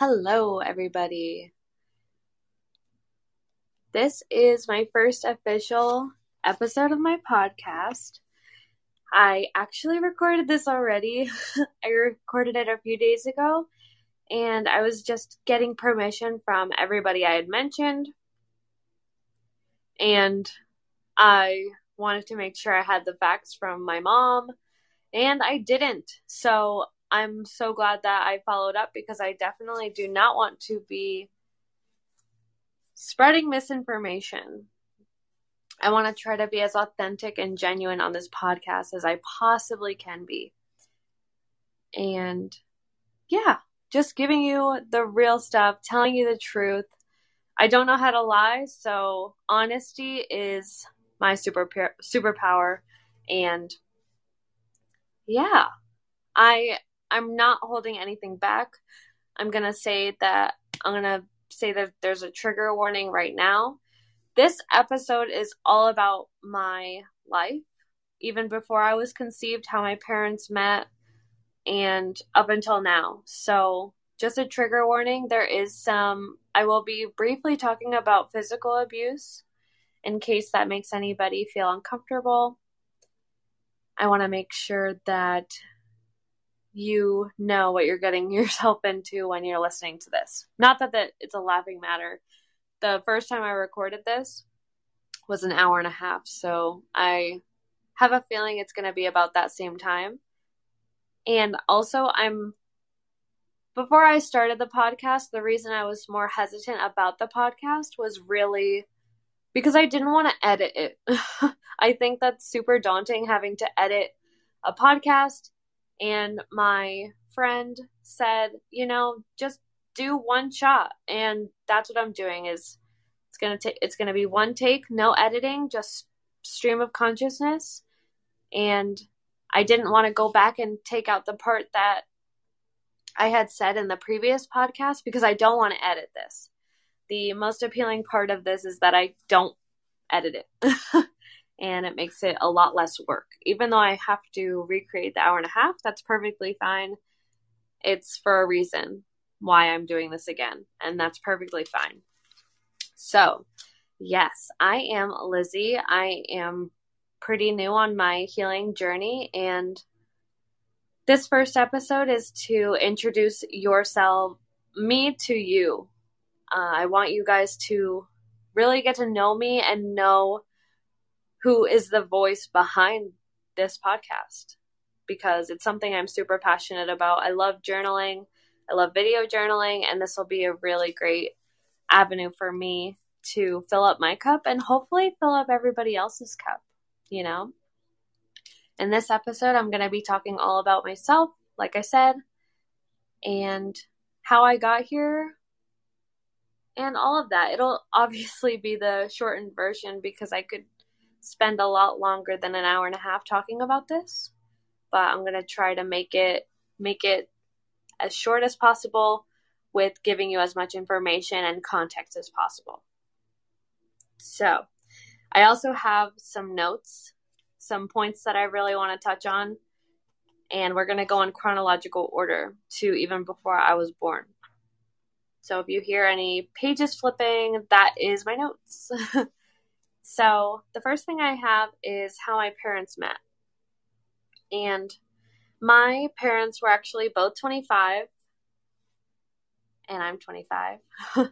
Hello, everybody. This is my first official episode of my podcast. I actually recorded this already. I recorded it a few days ago, and I was just getting permission from everybody I had mentioned. And I wanted to make sure I had the facts from my mom, and I didn't. So I'm so glad that I followed up because I definitely do not want to be spreading misinformation. I want to try to be as authentic and genuine on this podcast as I possibly can be. And yeah, just giving you the real stuff, telling you the truth. I don't know how to lie, so honesty is my super superpower and yeah, I I'm not holding anything back. I'm going to say that I'm going to say that there's a trigger warning right now. This episode is all about my life, even before I was conceived, how my parents met, and up until now. So, just a trigger warning there is some, I will be briefly talking about physical abuse in case that makes anybody feel uncomfortable. I want to make sure that you know what you're getting yourself into when you're listening to this. Not that, that it's a laughing matter. The first time I recorded this was an hour and a half, so I have a feeling it's going to be about that same time. And also, I'm before I started the podcast, the reason I was more hesitant about the podcast was really because I didn't want to edit it. I think that's super daunting having to edit a podcast and my friend said, you know, just do one shot. And that's what I'm doing is it's going to take it's going to be one take, no editing, just stream of consciousness. And I didn't want to go back and take out the part that I had said in the previous podcast because I don't want to edit this. The most appealing part of this is that I don't edit it. and it makes it a lot less work. Even though I have to recreate the hour and a half, that's perfectly fine. It's for a reason why I'm doing this again, and that's perfectly fine. So, yes, I am Lizzie. I am pretty new on my healing journey, and this first episode is to introduce yourself, me to you. Uh, I want you guys to really get to know me and know who is the voice behind this podcast because it's something I'm super passionate about. I love journaling, I love video journaling, and this will be a really great avenue for me to fill up my cup and hopefully fill up everybody else's cup, you know? In this episode, I'm going to be talking all about myself, like I said, and how I got here and all of that. It'll obviously be the shortened version because I could spend a lot longer than an hour and a half talking about this, but I'm going to try to make it make it as short as possible with giving you as much information and context as possible. So, I also have some notes, some points that I really want to touch on, and we're going to go in chronological order to even before I was born. So, if you hear any pages flipping, that is my notes. So, the first thing I have is how my parents met. And my parents were actually both 25, and I'm 25.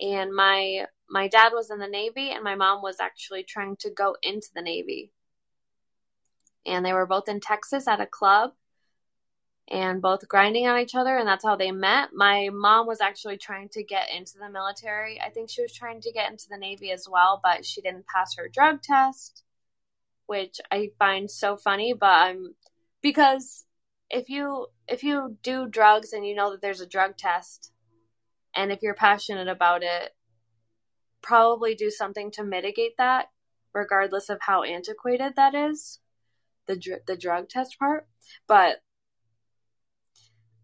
and my my dad was in the Navy, and my mom was actually trying to go into the Navy. And they were both in Texas at a club and both grinding on each other and that's how they met. My mom was actually trying to get into the military. I think she was trying to get into the navy as well, but she didn't pass her drug test, which I find so funny, but I'm because if you if you do drugs and you know that there's a drug test and if you're passionate about it, probably do something to mitigate that regardless of how antiquated that is. The dr- the drug test part, but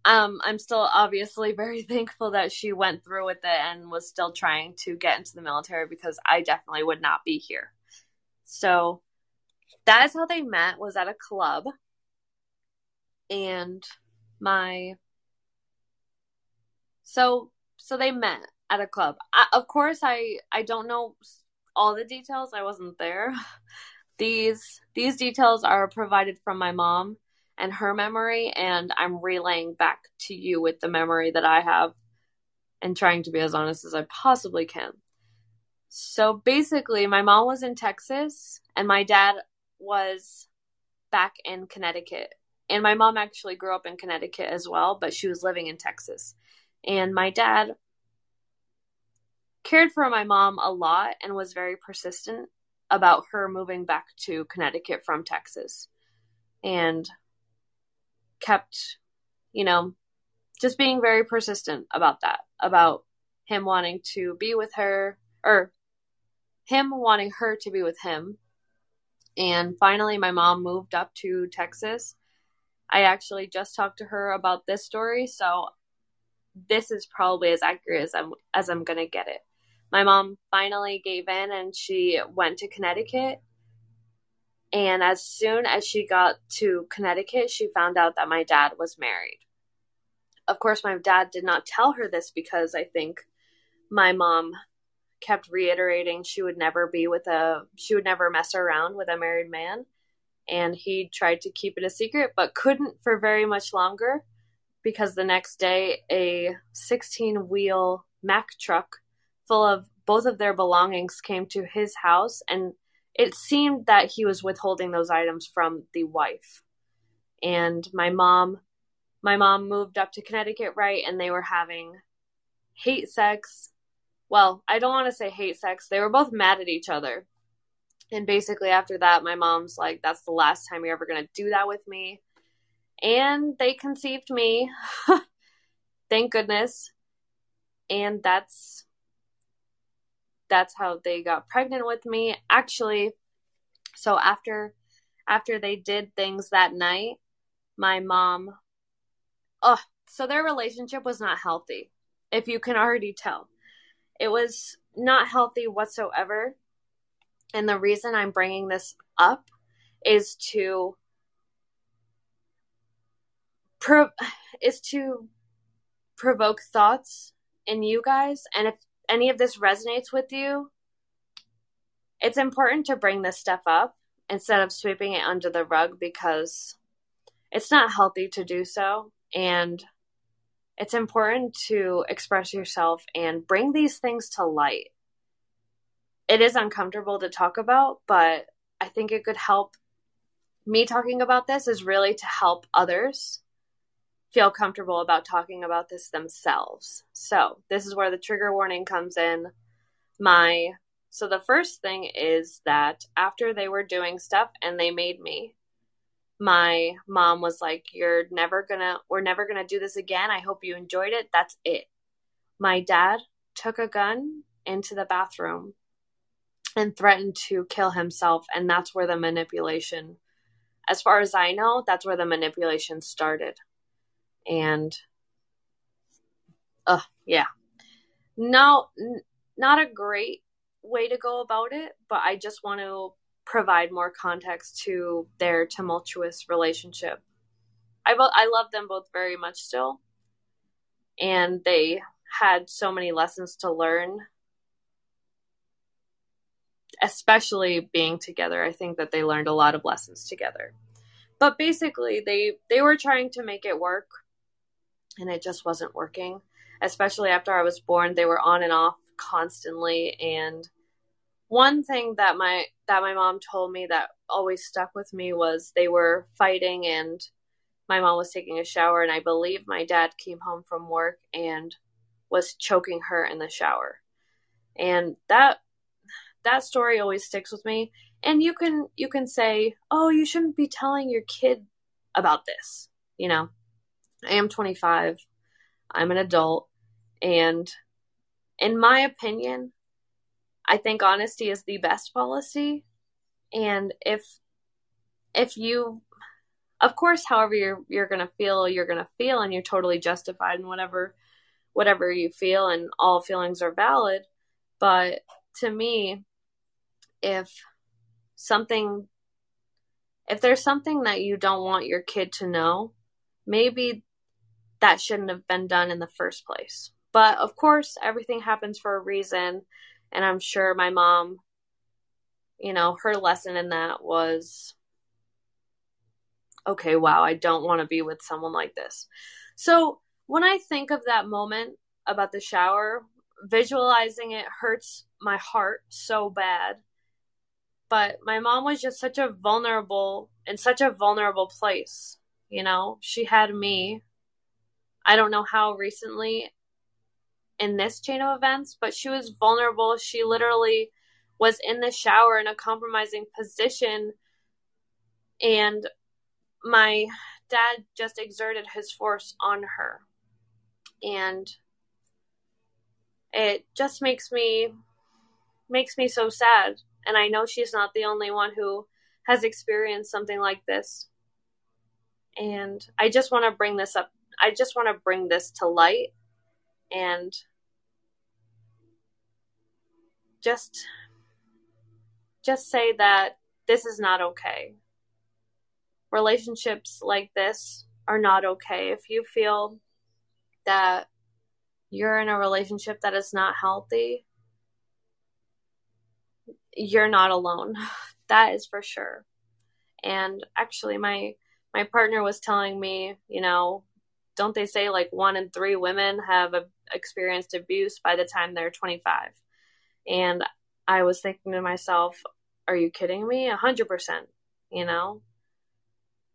um, I'm still obviously very thankful that she went through with it and was still trying to get into the military because I definitely would not be here. So that is how they met was at a club. And my so so they met at a club. I, of course, I I don't know all the details. I wasn't there. These these details are provided from my mom and her memory, and I'm relaying back to you with the memory that I have, and trying to be as honest as I possibly can. So basically, my mom was in Texas, and my dad was back in Connecticut. And my mom actually grew up in Connecticut as well, but she was living in Texas. And my dad cared for my mom a lot and was very persistent about her moving back to Connecticut from Texas. And kept, you know, just being very persistent about that, about him wanting to be with her, or him wanting her to be with him. And finally, my mom moved up to Texas. I actually just talked to her about this story, so this is probably as accurate as I'm as I'm gonna get it. My mom finally gave in and she went to Connecticut. And as soon as she got to Connecticut, she found out that my dad was married. Of course, my dad did not tell her this because I think my mom kept reiterating she would never be with a she would never mess around with a married man and he tried to keep it a secret but couldn't for very much longer because the next day a 16 wheel Mack truck full of both of their belongings came to his house and it seemed that he was withholding those items from the wife. And my mom my mom moved up to Connecticut right? And they were having hate sex. Well I don't want to say hate sex. They were both mad at each other. And basically after that my mom's like that's the last time you're ever going to do that with me. And they conceived me. Thank goodness. And that's that's how they got pregnant with me. Actually, so after after they did things that night, my mom oh, so their relationship was not healthy. If you can already tell. It was not healthy whatsoever. And the reason I'm bringing this up is to pro- is to provoke thoughts in you guys. And if any of this resonates with you, it's important to bring this stuff up instead of sweeping it under the rug because it's not healthy to do so. And it's important to express yourself and bring these things to light. It is uncomfortable to talk about, but I think it could help. Me talking about this is really to help others feel comfortable about talking about this themselves. So, this is where the trigger warning comes in. My so the first thing is that after they were doing stuff and they made me, my mom was like, "You're never going to we're never going to do this again. I hope you enjoyed it. That's it." My dad took a gun into the bathroom and threatened to kill himself and that's where the manipulation as far as I know, that's where the manipulation started and uh yeah. No n- not a great way to go about it but i just want to provide more context to their tumultuous relationship. I bo- i love them both very much still. And they had so many lessons to learn. Especially being together i think that they learned a lot of lessons together. But basically they they were trying to make it work and it just wasn't working. Especially after I was born, they were on and off constantly and one thing that my that my mom told me that always stuck with me was they were fighting and my mom was taking a shower and I believe my dad came home from work and was choking her in the shower. And that that story always sticks with me. And you can you can say, "Oh, you shouldn't be telling your kid about this." You know. I am 25. I'm an adult. And in my opinion, I think honesty is the best policy. And if if you of course however you're you're going to feel, you're going to feel and you're totally justified in whatever whatever you feel and all feelings are valid. But to me, if something if there's something that you don't want your kid to know, maybe that shouldn't have been done in the first place. But of course, everything happens for a reason. And I'm sure my mom, you know, her lesson in that was okay, wow, I don't want to be with someone like this. So when I think of that moment about the shower, visualizing it hurts my heart so bad. But my mom was just such a vulnerable, in such a vulnerable place. You know, she had me. I don't know how recently in this chain of events, but she was vulnerable. She literally was in the shower in a compromising position. And my dad just exerted his force on her. And it just makes me makes me so sad and i know she's not the only one who has experienced something like this and i just want to bring this up i just want to bring this to light and just just say that this is not okay relationships like this are not okay if you feel that you're in a relationship that is not healthy, you're not alone. That is for sure. And actually my my partner was telling me, you know, don't they say like one in 3 women have a, experienced abuse by the time they're 25? And I was thinking to myself, are you kidding me? A hundred percent, you know,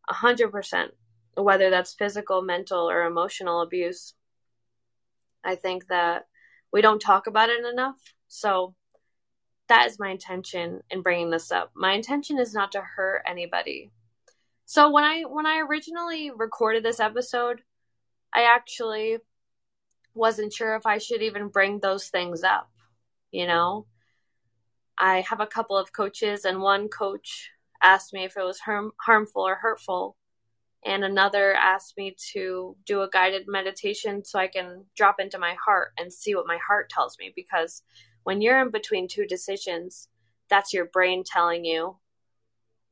a hundred percent, whether that's physical, mental, or emotional abuse. I think that we don't talk about it enough. So that is my intention in bringing this up. My intention is not to hurt anybody. So when I when I originally recorded this episode, I actually wasn't sure if I should even bring those things up, you know? I have a couple of coaches and one coach asked me if it was harm, harmful or hurtful and another asked me to do a guided meditation so I can drop into my heart and see what my heart tells me because when you're in between two decisions, that's your brain telling you.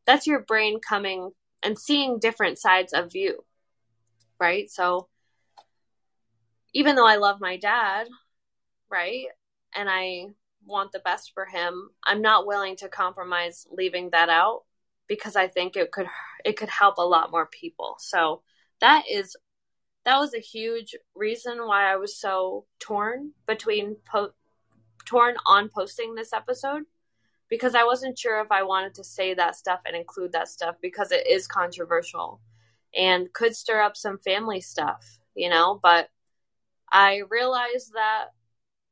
That's your brain coming and seeing different sides of you. Right? So even though I love my dad, right? And I want the best for him, I'm not willing to compromise leaving that out because I think it could it could help a lot more people. So that is that was a huge reason why I was so torn between po- torn on posting this episode because I wasn't sure if I wanted to say that stuff and include that stuff because it is controversial and could stir up some family stuff, you know, but I realized that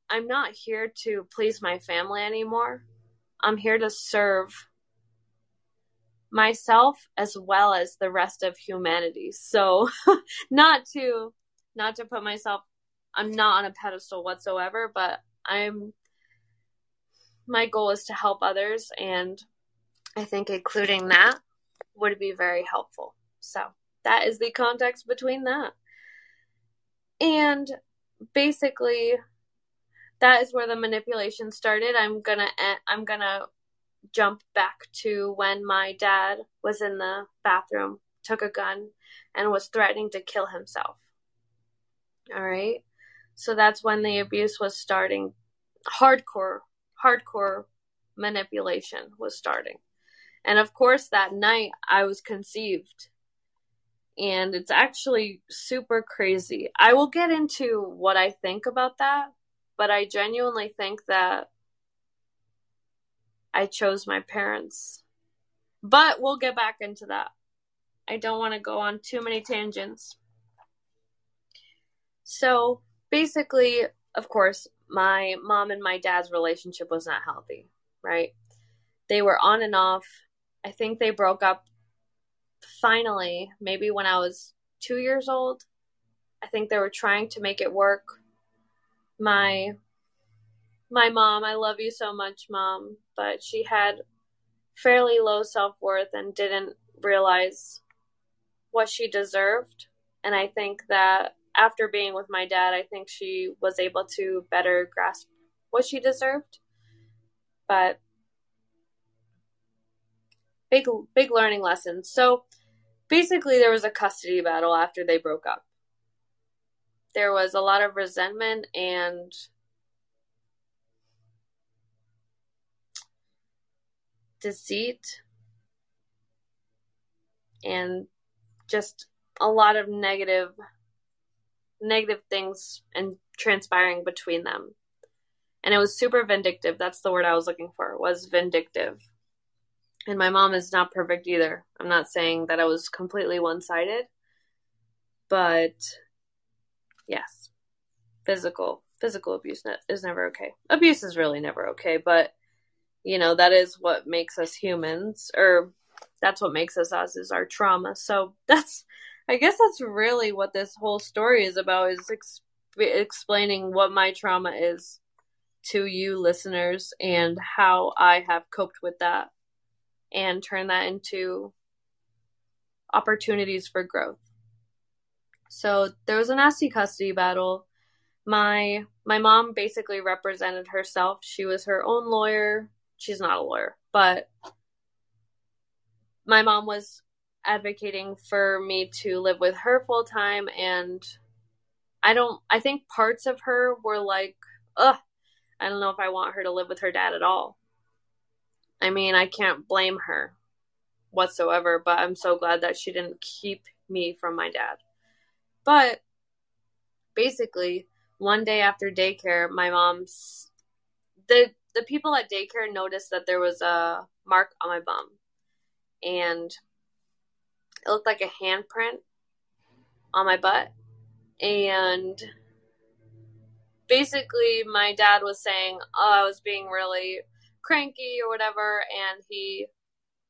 I'm not here to please my family anymore. I'm here to serve myself as well as the rest of humanity. So not to not to put myself I'm not on a pedestal whatsoever, but I'm my goal is to help others and I think including that would be very helpful. So that is the context between that. And basically that is where the manipulation started. I'm to I'm to jump back to when my dad was in the bathroom, took a gun, and was threatening to kill himself. All right. So that's when the abuse was starting. Hardcore, hardcore manipulation was starting. And of course, that night I was conceived. And it's actually super crazy. I will get into what I think about that, but I genuinely think that I chose my parents. But we'll get back into that. I don't want to go on too many tangents. So basically, of course, my mom and my dad's relationship was not healthy, right? They were on and off. I think they broke up finally, maybe when I was two years old. I think they were trying to make it work. My my mom, I love you so much, mom, but she had fairly low self worth and didn't realize what she deserved. And I think that after being with my dad, I think she was able to better grasp what she deserved. But big, big learning lessons. So basically, there was a custody battle after they broke up. there was a lot of resentment and deceit and just a lot of negative negative things and transpiring between them and it was super vindictive that's the word i was looking for was vindictive and my mom is not perfect either. I'm not saying that i was completely one-sided but yes physical physical abuse is never okay. Abuse is really never okay but you know that is what makes us humans or that's what makes us us is our trauma. So that's i guess that's really what this whole story is about is ex- explaining what my trauma is to you listeners and how i have coped with that and turn that into opportunities for growth. So there was a nasty custody battle. My my mom basically represented herself. She was her own lawyer. She's not a lawyer, but my mom was advocating for me to live with her full time and I don't I think parts of her were like, ugh, I don't know if I want her to live with her dad at all. I mean, I can't blame her whatsoever, but I'm so glad that she didn't keep me from my dad. But basically, one day after daycare, my mom's the the people at daycare noticed that there was a mark on my bum and it looked like a handprint on my butt and basically my dad was saying oh i was being really cranky or whatever and he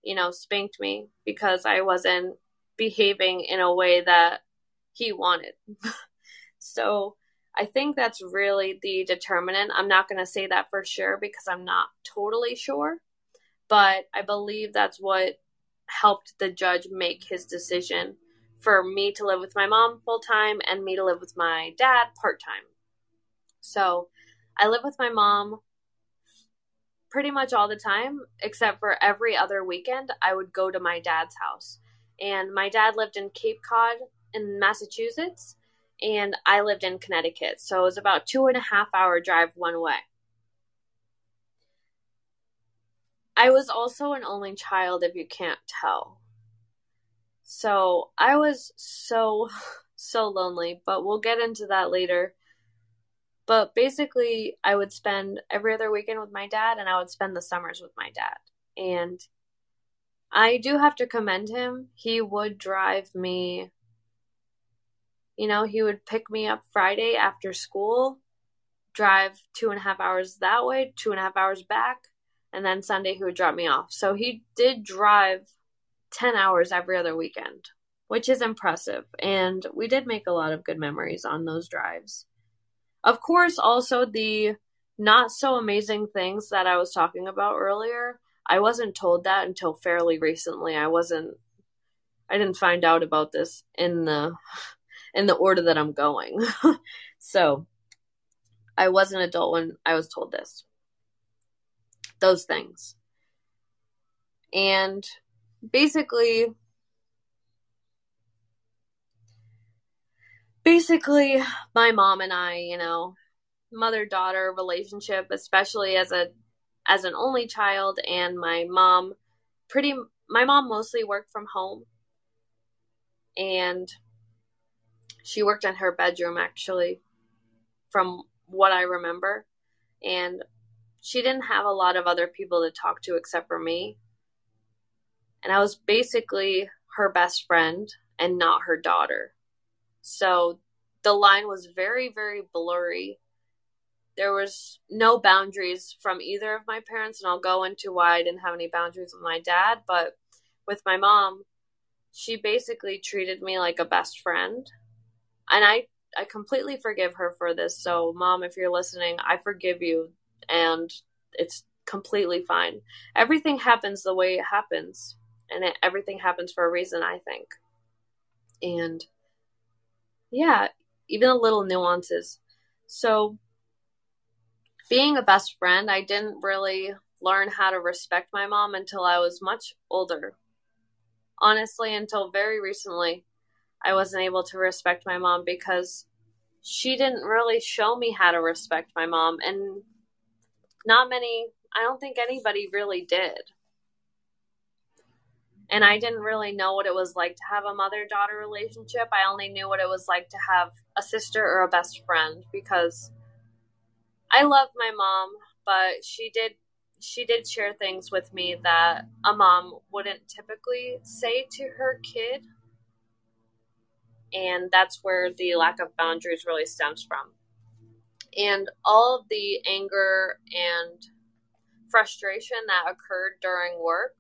you know spanked me because i wasn't behaving in a way that he wanted so I think that's really the determinant. I'm not going to say that for sure because I'm not totally sure, but I believe that's what helped the judge make his decision for me to live with my mom full time and me to live with my dad part time. So I live with my mom pretty much all the time, except for every other weekend, I would go to my dad's house. And my dad lived in Cape Cod in Massachusetts and I lived in Connecticut, so it was about two and a half hour drive one way. I was also an only child, if you can't tell. So I was so, so lonely, but we'll get into that later. But basically, I would spend every other weekend with my dad, and I would spend the summers with my dad. And I do have to commend him. He would drive me you know, he would pick me up Friday after school, drive two and a half hours that way, two and a half hours back, and then Sunday he would drop me off. So he did drive 10 hours every other weekend, which is impressive. And we did make a lot of good memories on those drives. Of course, also the not so amazing things that I was talking about earlier. I wasn't told that until fairly recently. I wasn't I didn't find out about this in the in the order that I'm going. so I was an adult when I was told this. Those things. And basically, basically, my mom and I, you know, mother daughter relationship, especially as a as an only child and my mom pretty my mom mostly worked from home and she worked in her bedroom actually, from what I remember. And she didn't have a lot of other people to talk to except for me. And I was basically her best friend and not her daughter. So the line was very, very blurry. There was no boundaries from either of my parents, and I'll go into why I didn't have any boundaries with my dad. But with my mom, she basically treated me like a best friend and I I completely forgive her for this. So, mom, if you're listening, I forgive you, and it's completely fine. Everything happens the way it happens, and it, everything happens for a reason. I think, and yeah, even the little nuances. So, being a best friend, I didn't really learn how to respect my mom until I was much older. Honestly, until very recently. I wasn't able to respect my mom because she didn't really show me how to respect my mom and not many I don't think anybody really did. And I didn't really know what it was like to have a mother daughter relationship. I only knew what it was like to have a sister or a best friend because I love my mom, but she did she did share things with me that a mom wouldn't typically say to her kid. And that's where the lack of boundaries really stems from. And all of the anger and frustration that occurred during work,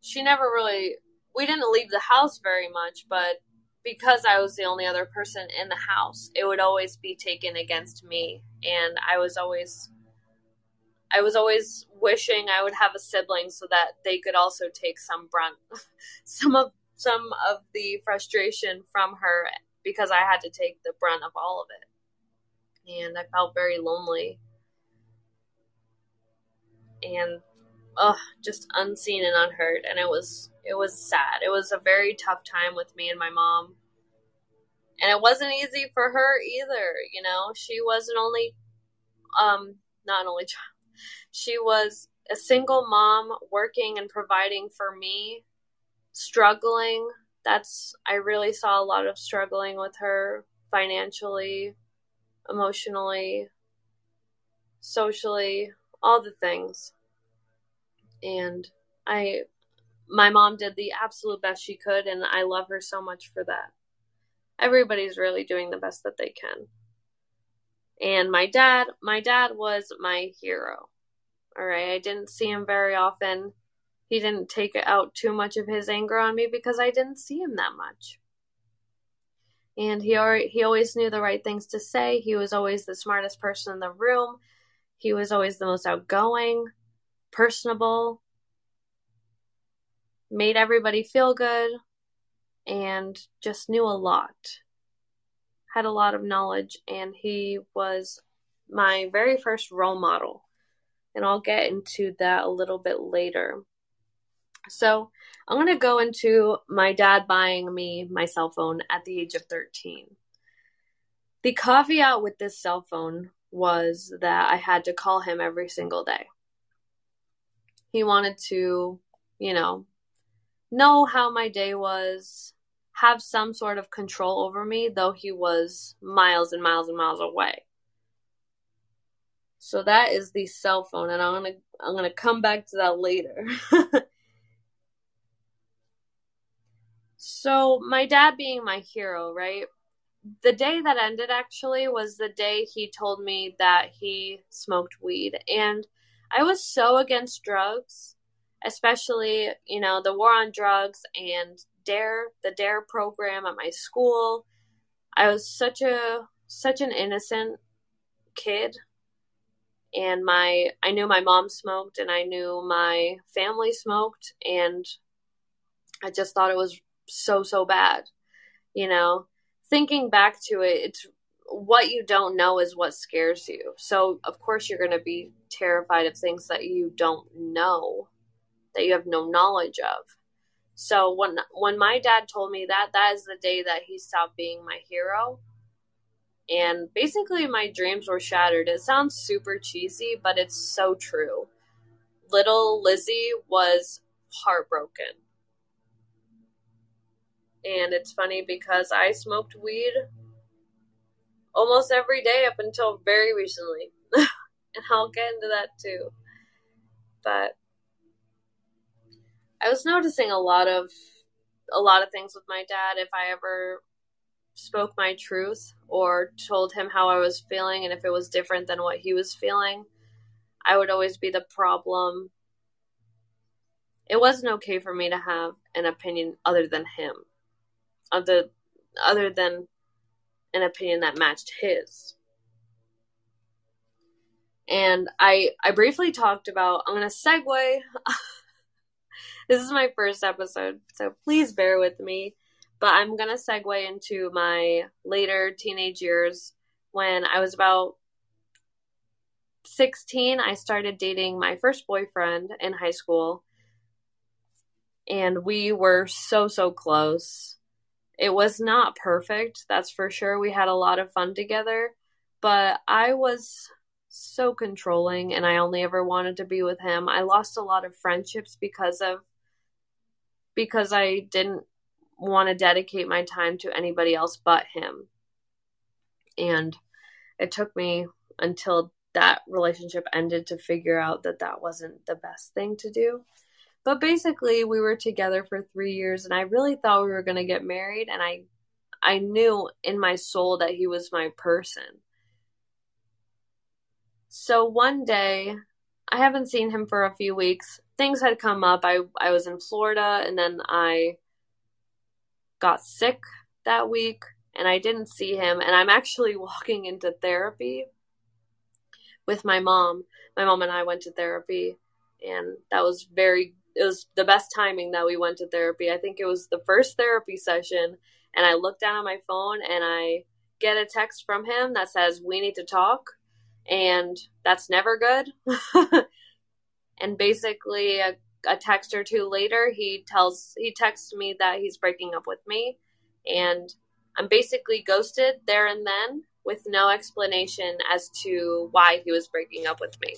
she never really, we didn't leave the house very much, but because I was the only other person in the house, it would always be taken against me. And I was always I was always wishing I would have a sibling so that they could also take some brunt, some of some of the frustration from her because I had to take the brunt of all of it, and I felt very lonely and ugh, just unseen and unheard, and it was it was sad. It was a very tough time with me and my mom. And it wasn't easy for her either, you know. She wasn't only um not only child she was a single mom working and providing for me, struggling. That's, I really saw a lot of struggling with her financially, emotionally, socially, all the things. And I, my mom did the absolute best she could, and I love her so much for that. Everybody's really doing the best that they can. And my dad, my dad was my hero. All right, I didn't see him very often. He didn't take out too much of his anger on me because I didn't see him that much. And he already, he always knew the right things to say. He was always the smartest person in the room. He was always the most outgoing, personable, made everybody feel good, and just knew a lot had a lot of knowledge, and he was my very first role model. And I'll get into that a little bit later. So, I'm going to go into my dad buying me my cell phone at the age of 13. The caveat with this cell phone was that I had to call him every single day. He wanted to, you know, know how my day was, have some sort of control over me, though he was miles and miles and miles away. So that is the cell phone, and I'm gonna I'm gonna come back to that later. so my dad being my hero, right? The day that ended actually was the day he told me that he smoked weed, and I was so against drugs, especially you know the war on drugs and dare the dare program at my school. I was such a such an innocent kid. And my i knew my mom smoked and i knew my family smoked and i just thought it was so so bad you know. Thinking back to it it's what you don't know is what scares you so of course you're going to be terrified of things that you don't know that you have no knowledge of so when when my dad told me that, that is the day that he stopped being my hero. And basically my dreams were shattered. It sounds super cheesy, but it's so true. Little Lizzie was heartbroken. And it's funny because I smoked weed almost every day up until very recently. and I'll get into that too. But I was noticing a lot of a lot of things with my dad if I ever spoke my truth or told him how I was feeling and if it was different than what he was feeling, I would always be the problem. It wasn't okay for me to have an opinion other than him. Other other than an opinion that matched his. And I I briefly talked about I'm to segue this is my first episode, so please bear with me. But I'm to segue into my later teenage years when I was about 16. I started dating my first boyfriend in high school, and we were so, so close. It was not perfect, that's for sure. We had a lot of fun together, but I was so controlling and I only ever wanted to be with him. I lost a lot of friendships because of because I didn't want to dedicate my time to anybody else but him. And it took me until that relationship ended to figure out that that wasn't the best thing to do. But basically, we were together for 3 years and I really thought we were going to get married and I I knew in my soul that he was my person. So one day, I haven't seen him for a few weeks. Things had come up. I I was in Florida and then I got sick that week and I didn't see him and I'm actually walking into therapy with my mom. My mom and I went to therapy and that was very it was the best timing that we went to therapy. I think it was the first therapy session and I looked down at my phone and I get a text from him that says we need to talk and that's never good. and basically, a, a, text or two later, he tells he texts me that he's breaking up with me, and I'm basically ghosted there and then with no explanation as to why he was breaking up with me.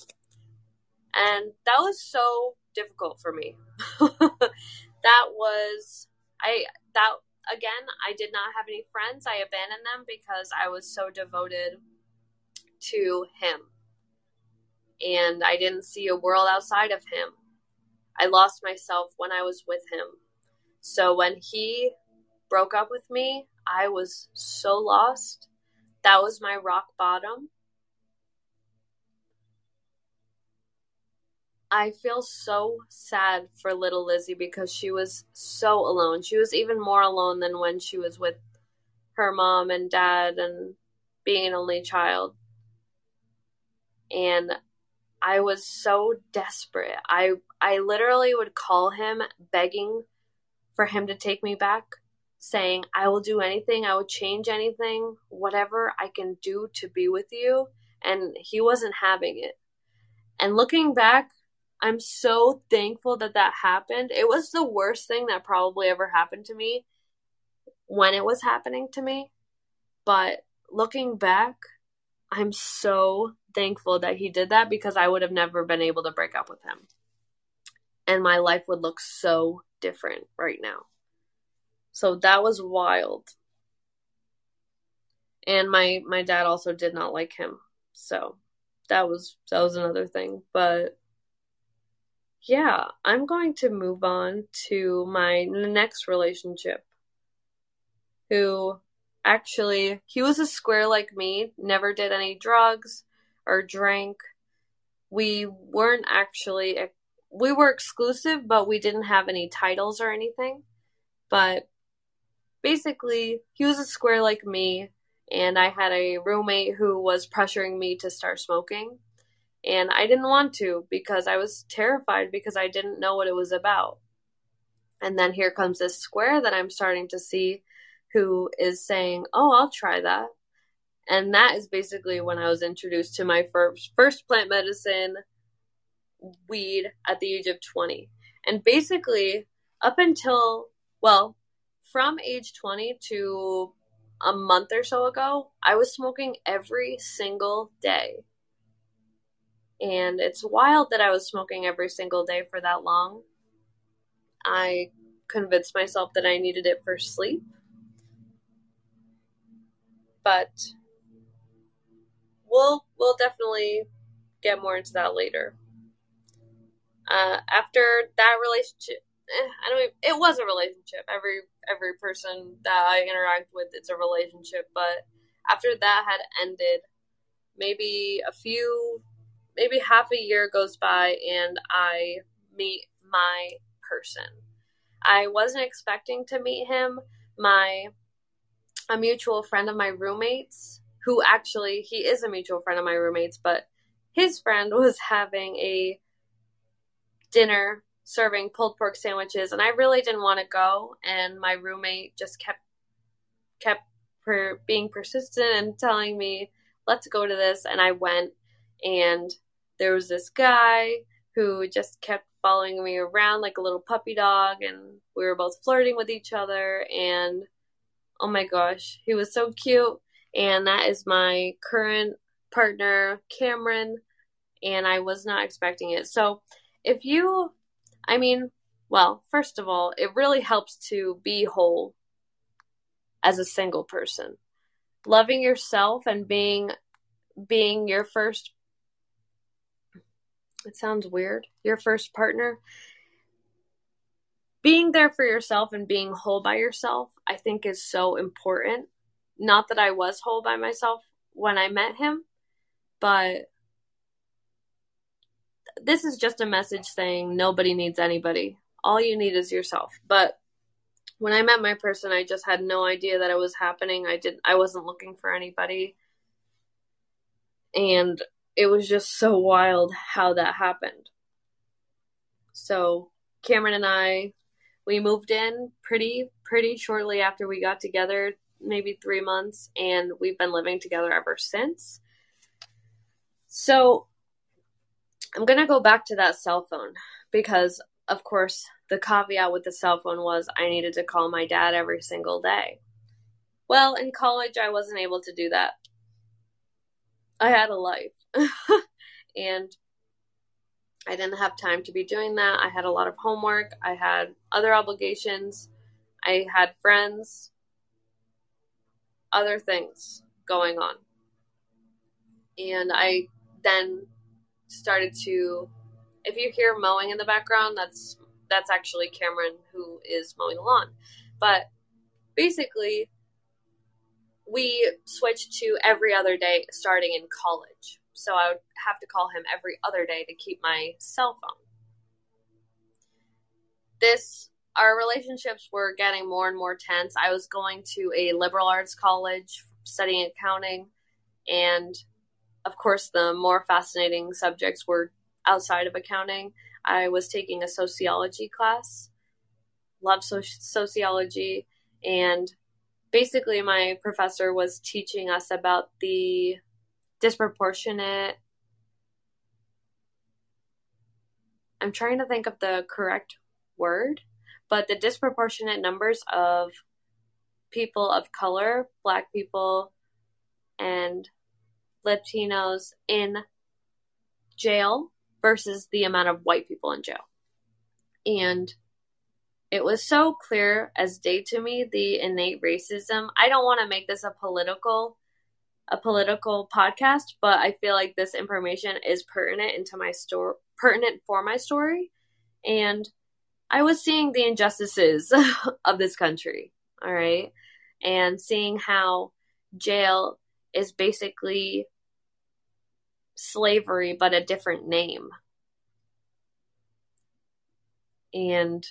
And that was so difficult for me. that was I that again, I did not have any friends. I abandoned them because I was so devoted to him. And I didn't see a world outside of him. I lost myself when I was with him. So when he broke up with me, I was so lost. That was my rock bottom. I feel so sad for little Lizzie because she was so alone. She was even more alone than when she was with her mom and dad and being an only child and I was so desperate. I I literally would call him begging for him to take me back, saying, "I will do anything. I will change anything, whatever I can do to be with you." And he wasn't having it. And looking back, I'm so thankful that that happened. It was the worst thing that probably ever happened to me when it was happening to me. But looking back, I'm so thankful that he did that because I would have never been able to break up with him. And my life would look so different right now. So that was wild. And my my dad also did not like him. So that was that was another thing, but yeah, I'm going to move on to my next relationship. Who actually he was a square like me, never did any drugs, or drank. We weren't actually we were exclusive, but we didn't have any titles or anything. But basically, he was a square like me, and I had a roommate who was pressuring me to start smoking. And I didn't want to because I was terrified because I didn't know what it was about. And then here comes this square that I'm starting to see who is saying, Oh, I'll try that. And that is basically when I was introduced to my first first plant medicine weed at the age of 20. And basically up until well, from age 20 to a month or so ago, I was smoking every single day. And it's wild that I was smoking every single day for that long. I convinced myself that I needed it for sleep. But we'll we'll definitely get more into that later. Uh, after that relationship, eh, I don't. Even, it was a relationship. Every every person that I interact with, it's a relationship. But after that had ended, maybe a few, maybe half a year goes by, and I meet my person. I wasn't expecting to meet him. My a mutual friend of my roommates who actually he is a mutual friend of my roommates, but his friend was having a dinner serving pulled pork sandwiches and I really didn't want to go and my roommate just kept kept per, being persistent and telling me let's go to this and I went and there was this guy who just kept following me around like a little puppy dog and we were both flirting with each other and Oh my gosh, he was so cute. And that is my current partner, Cameron. And I was not expecting it. So if you, I mean, well, first of all, it really helps to be whole as a single person. Loving yourself and being being your first it sounds weird. Your first partner being there for yourself and being whole by yourself, I think is so important. Not that I was whole by myself when I met him, but this is just a message saying nobody needs anybody. All you need is yourself. But when I met my person, I just had no idea that it was happening. I didn't I wasn't looking for anybody. And it was just so wild how that happened. So, Cameron and I we moved in pretty pretty shortly after we got together, maybe 3 months, and we've been living together ever since. So, I'm going to go back to that cell phone because of course the caveat with the cell phone was I needed to call my dad every single day. Well, in college, I wasn't able to do that. I had a life. and I didn't have time to be doing that. I had a lot of homework. I had other obligations. I had friends, other things going on. And I then started to if you hear mowing in the background, that's that's actually Cameron who is mowing the lawn. But basically, we switched to every other day starting in college. So I would have to call him every other day to keep my cell phone. This our relationships were getting more and more tense. I was going to a liberal arts college studying accounting and of course the more fascinating subjects were outside of accounting. I was taking a sociology class, love so- sociology, and basically my professor was teaching us about the disproportionate. I'm trying to think of the correct word, but the disproportionate numbers of people of color, black people, and Latinos in jail versus the amount of white people in jail. And it was so clear as day to me the innate racism. I don't want to make this a political a political podcast, but I feel like this information is pertinent into my story pertinent for my story. And I was seeing the injustices of this country, all right? And seeing how jail is basically slavery but a different name. And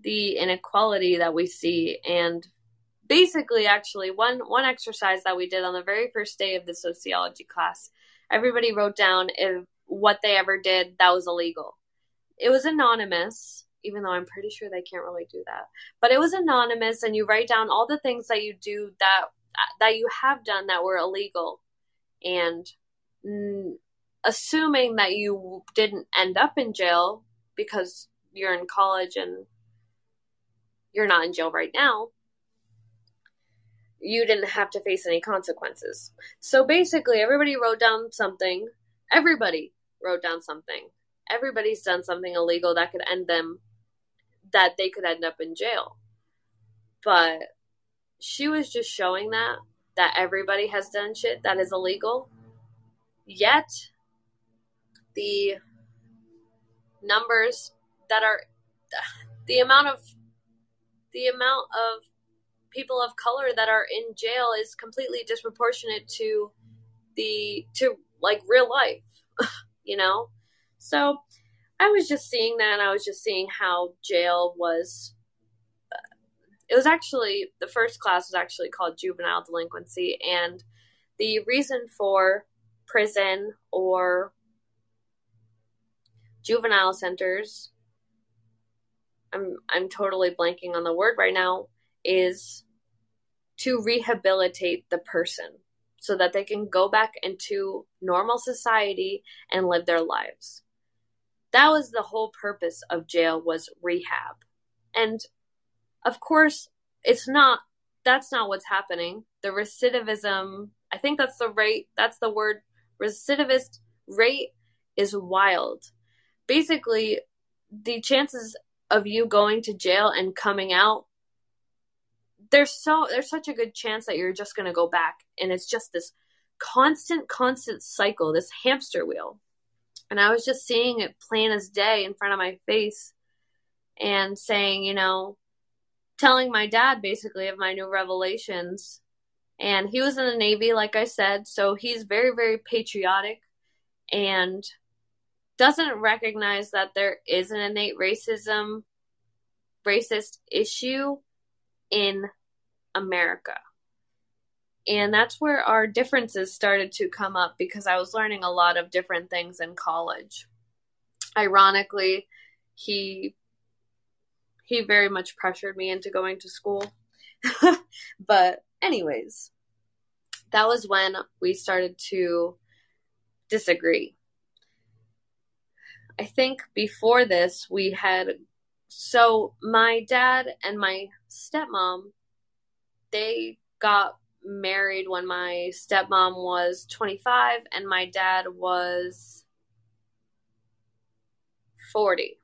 the inequality that we see and basically actually one one exercise that we did on the very first day of the sociology class everybody wrote down if what they ever did that was illegal. It was anonymous even though i'm pretty sure they can't really do that. But it was anonymous and you write down all the things that you do that that you have done that were illegal. And mm, assuming that you didn't end up in jail because you're in college and you're not in jail right now you didn't have to face any consequences. So basically everybody wrote down something. Everybody wrote down something. Everybody's done something illegal that could end them that they could end up in jail. But she was just showing that that everybody has done shit that is illegal. Yet, the numbers that are the amount of the amount of people of color that are in jail is completely disproportionate to the to like real life you know? So i was just seeing that and i was just seeing how jail was uh, it was actually the first class was actually called juvenile delinquency and the reason for prison or juvenile centers I'm I'm totally blanking on the word right now is to rehabilitate the person so that they can go back into normal society and live their lives. That was the whole purpose of jail was rehab. And of course, it's not that's not what's happening. The recidivism, I think that's the rate, that's the word recidivist rate is wild. Basically, the chances of you going to jail and coming out there's so there's such a good chance that you're just going to go back and it's just this constant constant cycle this hamster wheel. And i was just seeing it plain as day in front of my face and saying you know telling my dad basically of my new revelations. And he was in the navy like i said so he's very very patriotic and doesn't recognize that there is an innate racism racist issue in America. And that's where our differences started to come up because I was learning a lot of different things in college. Ironically, he he very much pressured me into going to school. but anyways, that was when we started to disagree. I think before this we had so my dad and my stepmom they got married when my stepmom was 25 and my dad was 40.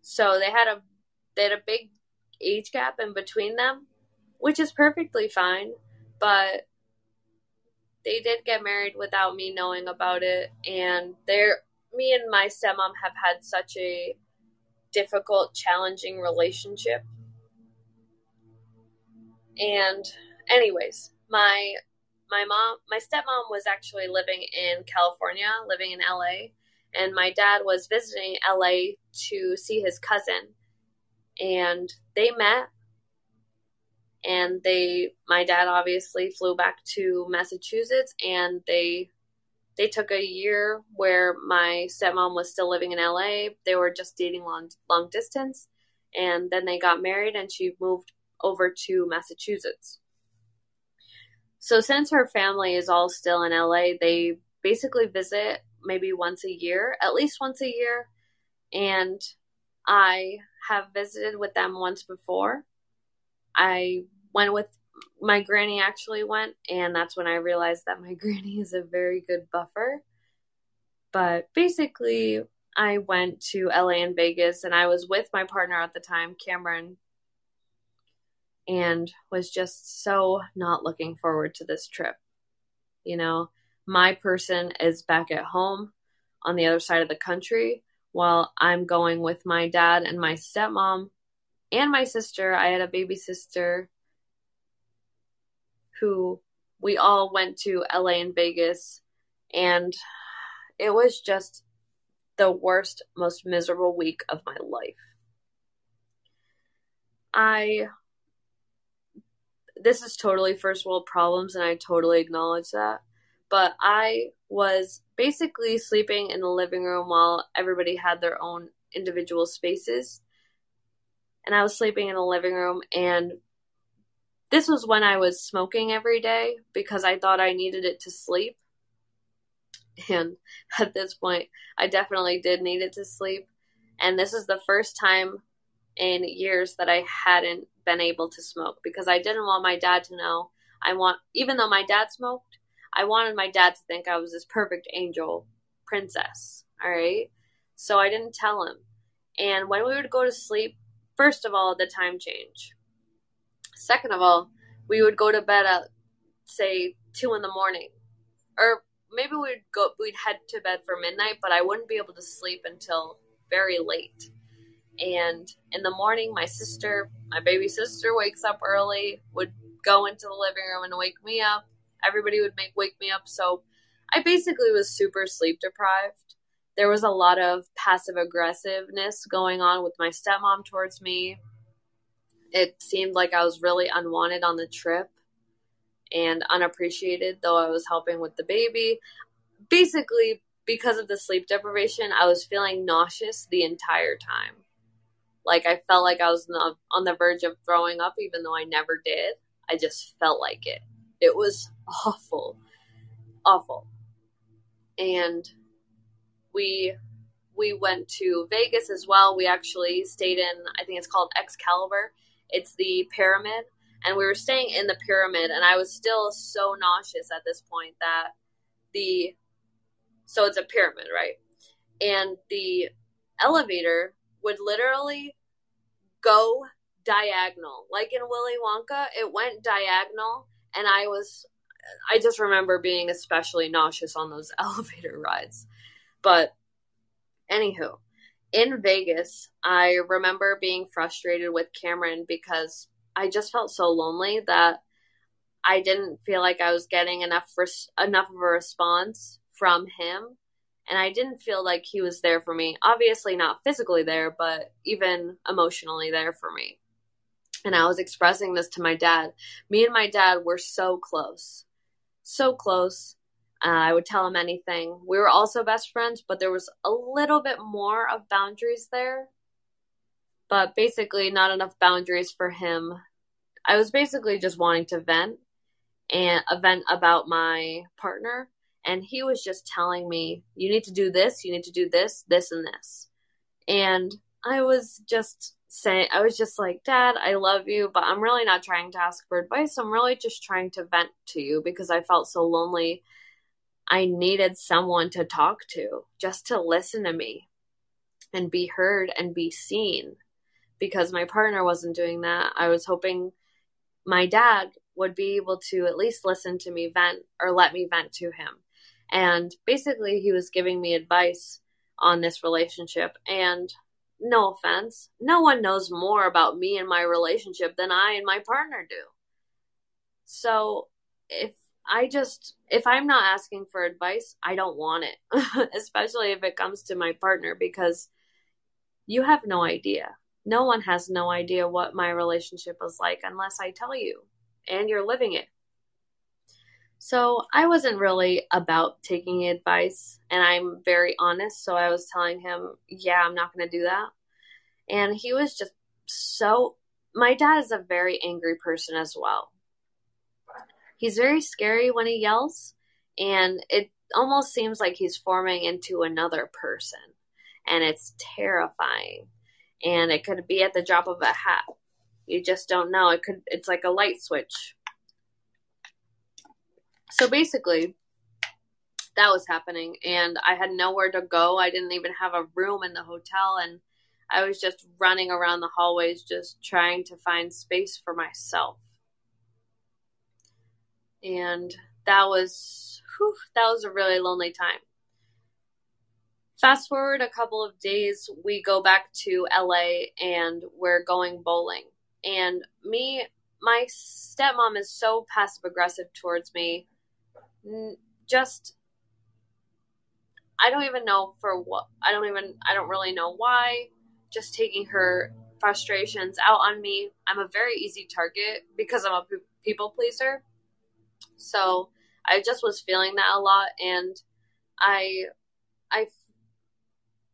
So they had a they had a big age gap in between them, which is perfectly fine, but they did get married without me knowing about it and they're me and my stepmom have had such a difficult, challenging relationship and anyways, my my mom, my stepmom was actually living in California, living in LA, and my dad was visiting LA to see his cousin. And they met and they my dad obviously flew back to Massachusetts and they they took a year where my stepmom was still living in LA. They were just dating long long distance and then they got married and she moved over to Massachusetts. So since her family is all still in LA, they basically visit maybe once a year, at least once a year. And I have visited with them once before. I went with my granny actually went and that's when I realized that my granny is a very good buffer. But basically I went to LA and Vegas and I was with my partner at the time, Cameron, and was just so not looking forward to this trip. You know, my person is back at home on the other side of the country while I'm going with my dad and my stepmom and my sister. I had a baby sister who we all went to LA and Vegas and it was just the worst, most miserable week of my life. I this is totally first world problems and I totally acknowledge that. But I was basically sleeping in the living room while everybody had their own individual spaces. And I was sleeping in the living room and this was when I was smoking every day because I thought I needed it to sleep. And at this point, I definitely did need it to sleep. And this is the first time in years that I hadn't been able to smoke because I didn't want my dad to know. I want, even though my dad smoked, I wanted my dad to think I was this perfect angel princess. All right. So I didn't tell him. And when we would go to sleep, first of all, the time change. Second of all, we would go to bed at, say, two in the morning. Or maybe we'd go, we'd head to bed for midnight, but I wouldn't be able to sleep until very late. And in the morning, my sister, my baby sister, wakes up early, would go into the living room and wake me up. Everybody would make wake me up. So I basically was super sleep deprived. There was a lot of passive aggressiveness going on with my stepmom towards me. It seemed like I was really unwanted on the trip and unappreciated, though I was helping with the baby. Basically, because of the sleep deprivation, I was feeling nauseous the entire time. Like I felt like I was on the verge of throwing up, even though I never did. I just felt like it. It was awful, awful. And we we went to Vegas as well. We actually stayed in I think it's called Excalibur It's the pyramid, and we were staying in the pyramid, and I was still so nauseous at this point that the so it's a pyramid, right? And the elevator would literally go diagonal. Like in Willy Wonka, it went diagonal, and I was, I just remember being especially nauseous on those elevator rides. But, anywho, in Vegas, I remember being frustrated with Cameron because I just felt so lonely that I didn't feel like I was getting enough res- enough of a response from him and I didn't feel like he was there for me. Obviously not physically there, but even emotionally there for me. And I was expressing this to my dad. Me and my dad were so close. So close. Uh, I would tell him anything. We were also best friends, but there was a little bit more of boundaries there. But basically, not enough boundaries for him. I was basically just wanting to vent and a vent about my partner. And he was just telling me, you need to do this, you need to do this, this, and this. And I was just saying, I was just like, Dad, I love you, but I'm really not trying to ask for advice. I'm really just trying to vent to you because I felt so lonely I needed someone to talk to, just to listen to me and be heard and be seen. Because my partner wasn't doing that. I was hoping my dad would be able to at least listen to me vent or let me vent to him. And basically, he was giving me advice on this relationship. And no offense, no one knows more about me and my relationship than I and my partner do. So if I just, if I'm not asking for advice, I don't want it, especially if it comes to my partner, because you have no idea. No one has no idea what my relationship is like unless I tell you and you're living it. So I wasn't really about taking advice, and I'm very honest. So I was telling him, yeah, I'm not going to do that. And he was just so. My dad is a very angry person as well he's very scary when he yells, and it almost seems like he's forming into another person, and it's terrifying. And it could be at the drop of a hat. You just don't know. It could. It's like a light switch. So basically, that was happening, and I had nowhere to go. I didn't even have a room in the hotel, and I was just running around the hallways, just trying to find space for myself and that was whew, that was a really lonely time. Fast forward a couple of days, we go back to LA and we're going bowling. And me, my stepmom is so passive aggressive towards me. Mm, just, I don't even know for what, I don't even, I don't really know why. Just taking her frustrations out on me. I'm a very easy target because I'm a people pleaser. So I just was feeling that a lot, and I, I,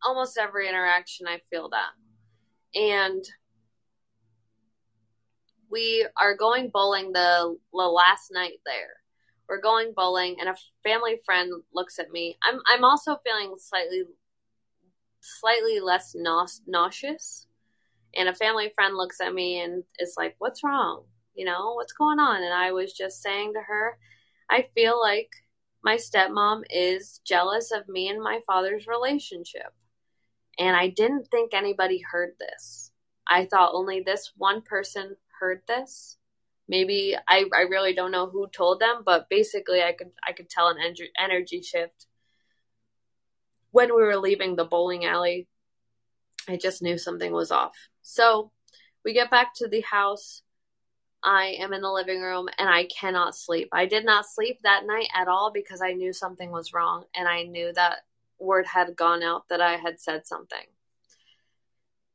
almost every interaction I feel that, and we are going bowling the, the last night there. We're going bowling, and a family friend looks at me. I'm I'm also feeling slightly slightly less nauseous, and a family friend looks at me and is like, "What's wrong?" you know, what's going on? And I was just saying to her, I feel like my stepmom is jealous of me and my father's relationship. And I didn't think anybody heard this. I thought only this one person heard this. Maybe I, I really don't know who told them, but basically I could I could tell an energy shift when we were leaving the bowling alley. I just knew something was off. So we get back to the house. I am in the living room and I cannot sleep. I did not sleep that night at all because I knew something was wrong and I knew that word had gone out that I had said something.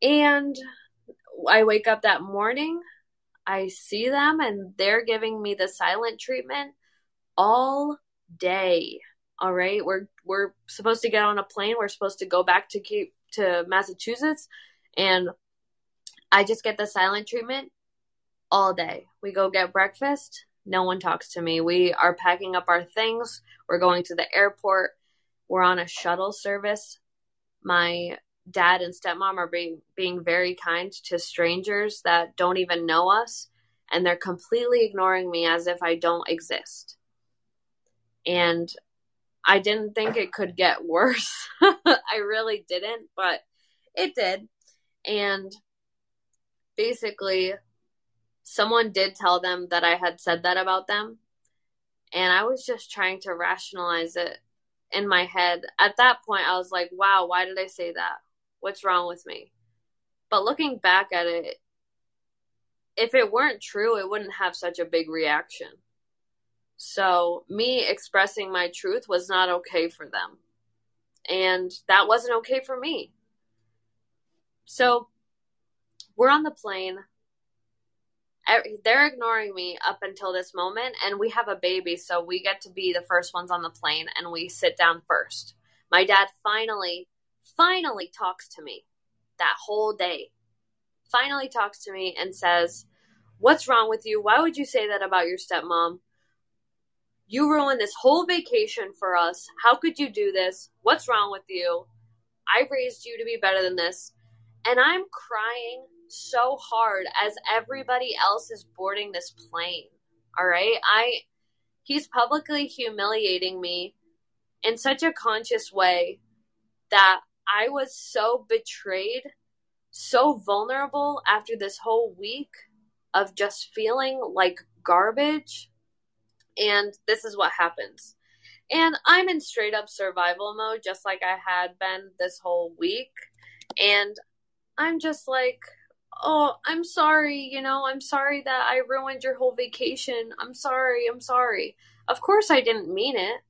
And I wake up that morning, I see them and they're giving me the silent treatment all day. All right, we're we're supposed to get on a plane. We're supposed to go back to keep to Massachusetts and I just get the silent treatment all day. We go get breakfast. No one talks to me. We are packing up our things. We're going to the airport. We're on a shuttle service. My dad and stepmom are being being very kind to strangers that don't even know us and they're completely ignoring me as if I don't exist. And I didn't think it could get worse. I really didn't, but it did. And basically, someone did tell them that I had said that about them. And I was just trying to rationalize it in my head. At that point, I was like, wow, why did I say that? What's wrong with me? But looking back at it, if it weren't true, it wouldn't have such a big reaction. So, me expressing my truth was not okay for them. And that wasn't okay for me. So, we're on the plane. They're ignoring me up until this moment, and we have a baby, so we get to be the first ones on the plane, and we sit down first. My dad finally, finally talks to me that whole day. Finally talks to me and says, What's wrong with you? Why would you say that about your stepmom? You ruined this whole vacation for us. How could you do this? What's wrong with you? I raised you to be better than this. And I'm crying so hard as everybody else is boarding this plane. All right? I he's publicly humiliating me in such a conscious way that I was so betrayed, so vulnerable after this whole week of just feeling like garbage. And this is what happens. And I'm in straight up survival mode, just like I had been this whole week. And I'm just like, oh, I'm sorry, you know, I'm sorry that I ruined your whole vacation. I'm sorry, I'm sorry. Of course, I didn't mean it.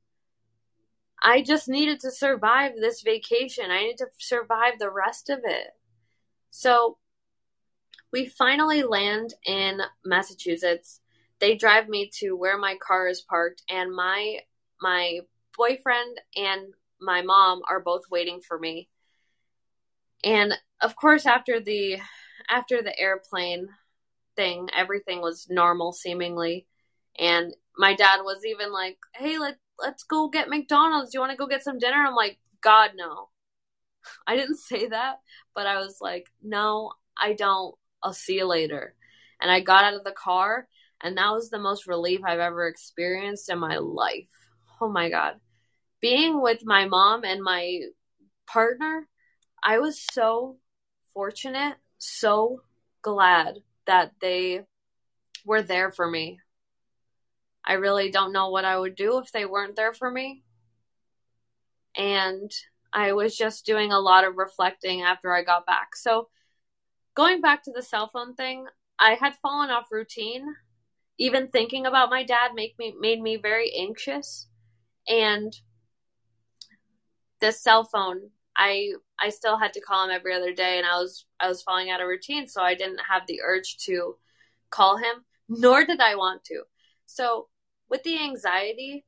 I just needed to survive this vacation. I needed to survive the rest of it. So we finally land in Massachusetts. They drive me to where my car is parked, and my my boyfriend and my mom are both waiting for me. And of course, after the after the airplane thing, everything was normal seemingly. And my dad was even like, "Hey, let let's go get McDonald's. Do you want to go get some dinner?" I'm like, "God, no." I didn't say that, but I was like, "No, I don't. I'll see you later." And I got out of the car, and that was the most relief I've ever experienced in my life. Oh my god. Being with my mom and my partner, I was so fortunate, so glad that they were there for me. I really don't know what I would do if they weren't there for me. And I was just doing a lot of reflecting after I got back. So, going back to the cell phone thing, I had fallen off routine. Even thinking about my dad make me made me very anxious. And this cell phone, I I still had to call him every other day and I was I was falling out of routine, so I didn't have the urge to call him, nor did I want to. So, with the anxiety,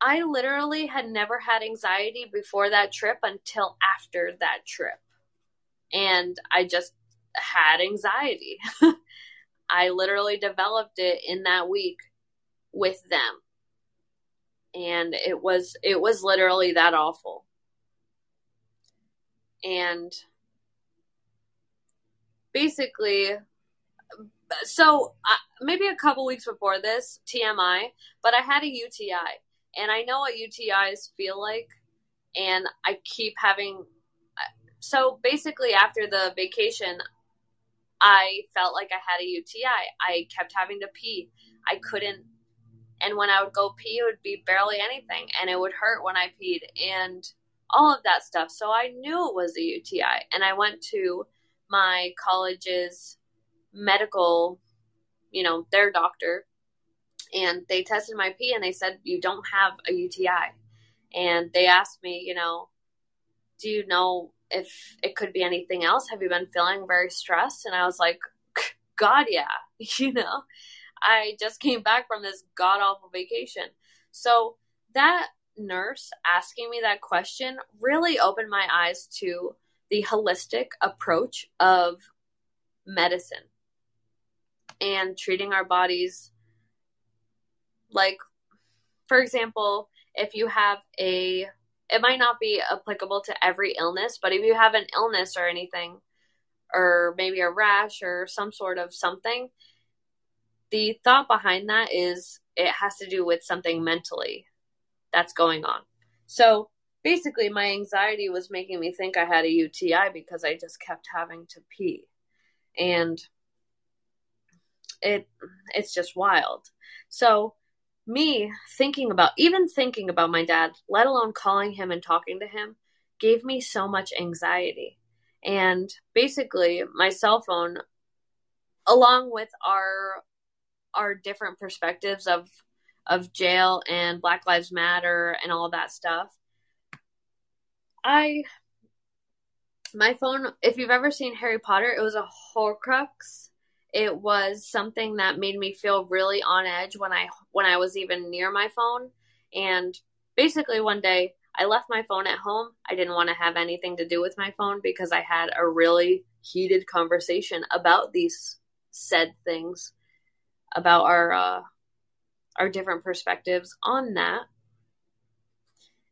I literally had never had anxiety before that trip until after that trip. And I just had anxiety. I literally developed it in that week with them. And it was it was literally that awful. And basically so uh, maybe a couple weeks before this TMI, but I had a UTI and I know what UTIs feel like and I keep having so basically after the vacation I felt like I had a UTI. I kept having to pee. I couldn't, and when I would go pee, it would be barely anything, and it would hurt when I peed, and all of that stuff. So I knew it was a UTI, and I went to my college's medical, you know, their doctor, and they tested my pee, and they said you don't have a UTI, and they asked me, you know, do you know if it could be anything else. Have you been feeling very stressed? And I was like, God, yeah. You know, I just came back from this god awful vacation. So that nurse asking me that question really opened my eyes to the holistic approach of medicine and treating our bodies like for example if you have a it might not be applicable to every illness, but if you have an illness or anything, or maybe a rash or some sort of something, the thought behind that is it has to do with something mentally that's going on. So basically, my anxiety was making me think I had a UTI because I just kept having to pee. And it it's just wild. So me thinking about even thinking about my dad, let alone calling him and talking to him, gave me so much anxiety. And basically, my cell phone, along with our our different perspectives of of jail and Black Lives Matter and all that stuff, I my phone. If you've ever seen Harry Potter, it was a Horcrux it was something that made me feel really on edge when I when I was even near my phone. And basically one day I left my phone at home. I didn't want to have anything to do with my phone because I had a really heated conversation about these said things about our uh, our different perspectives on that.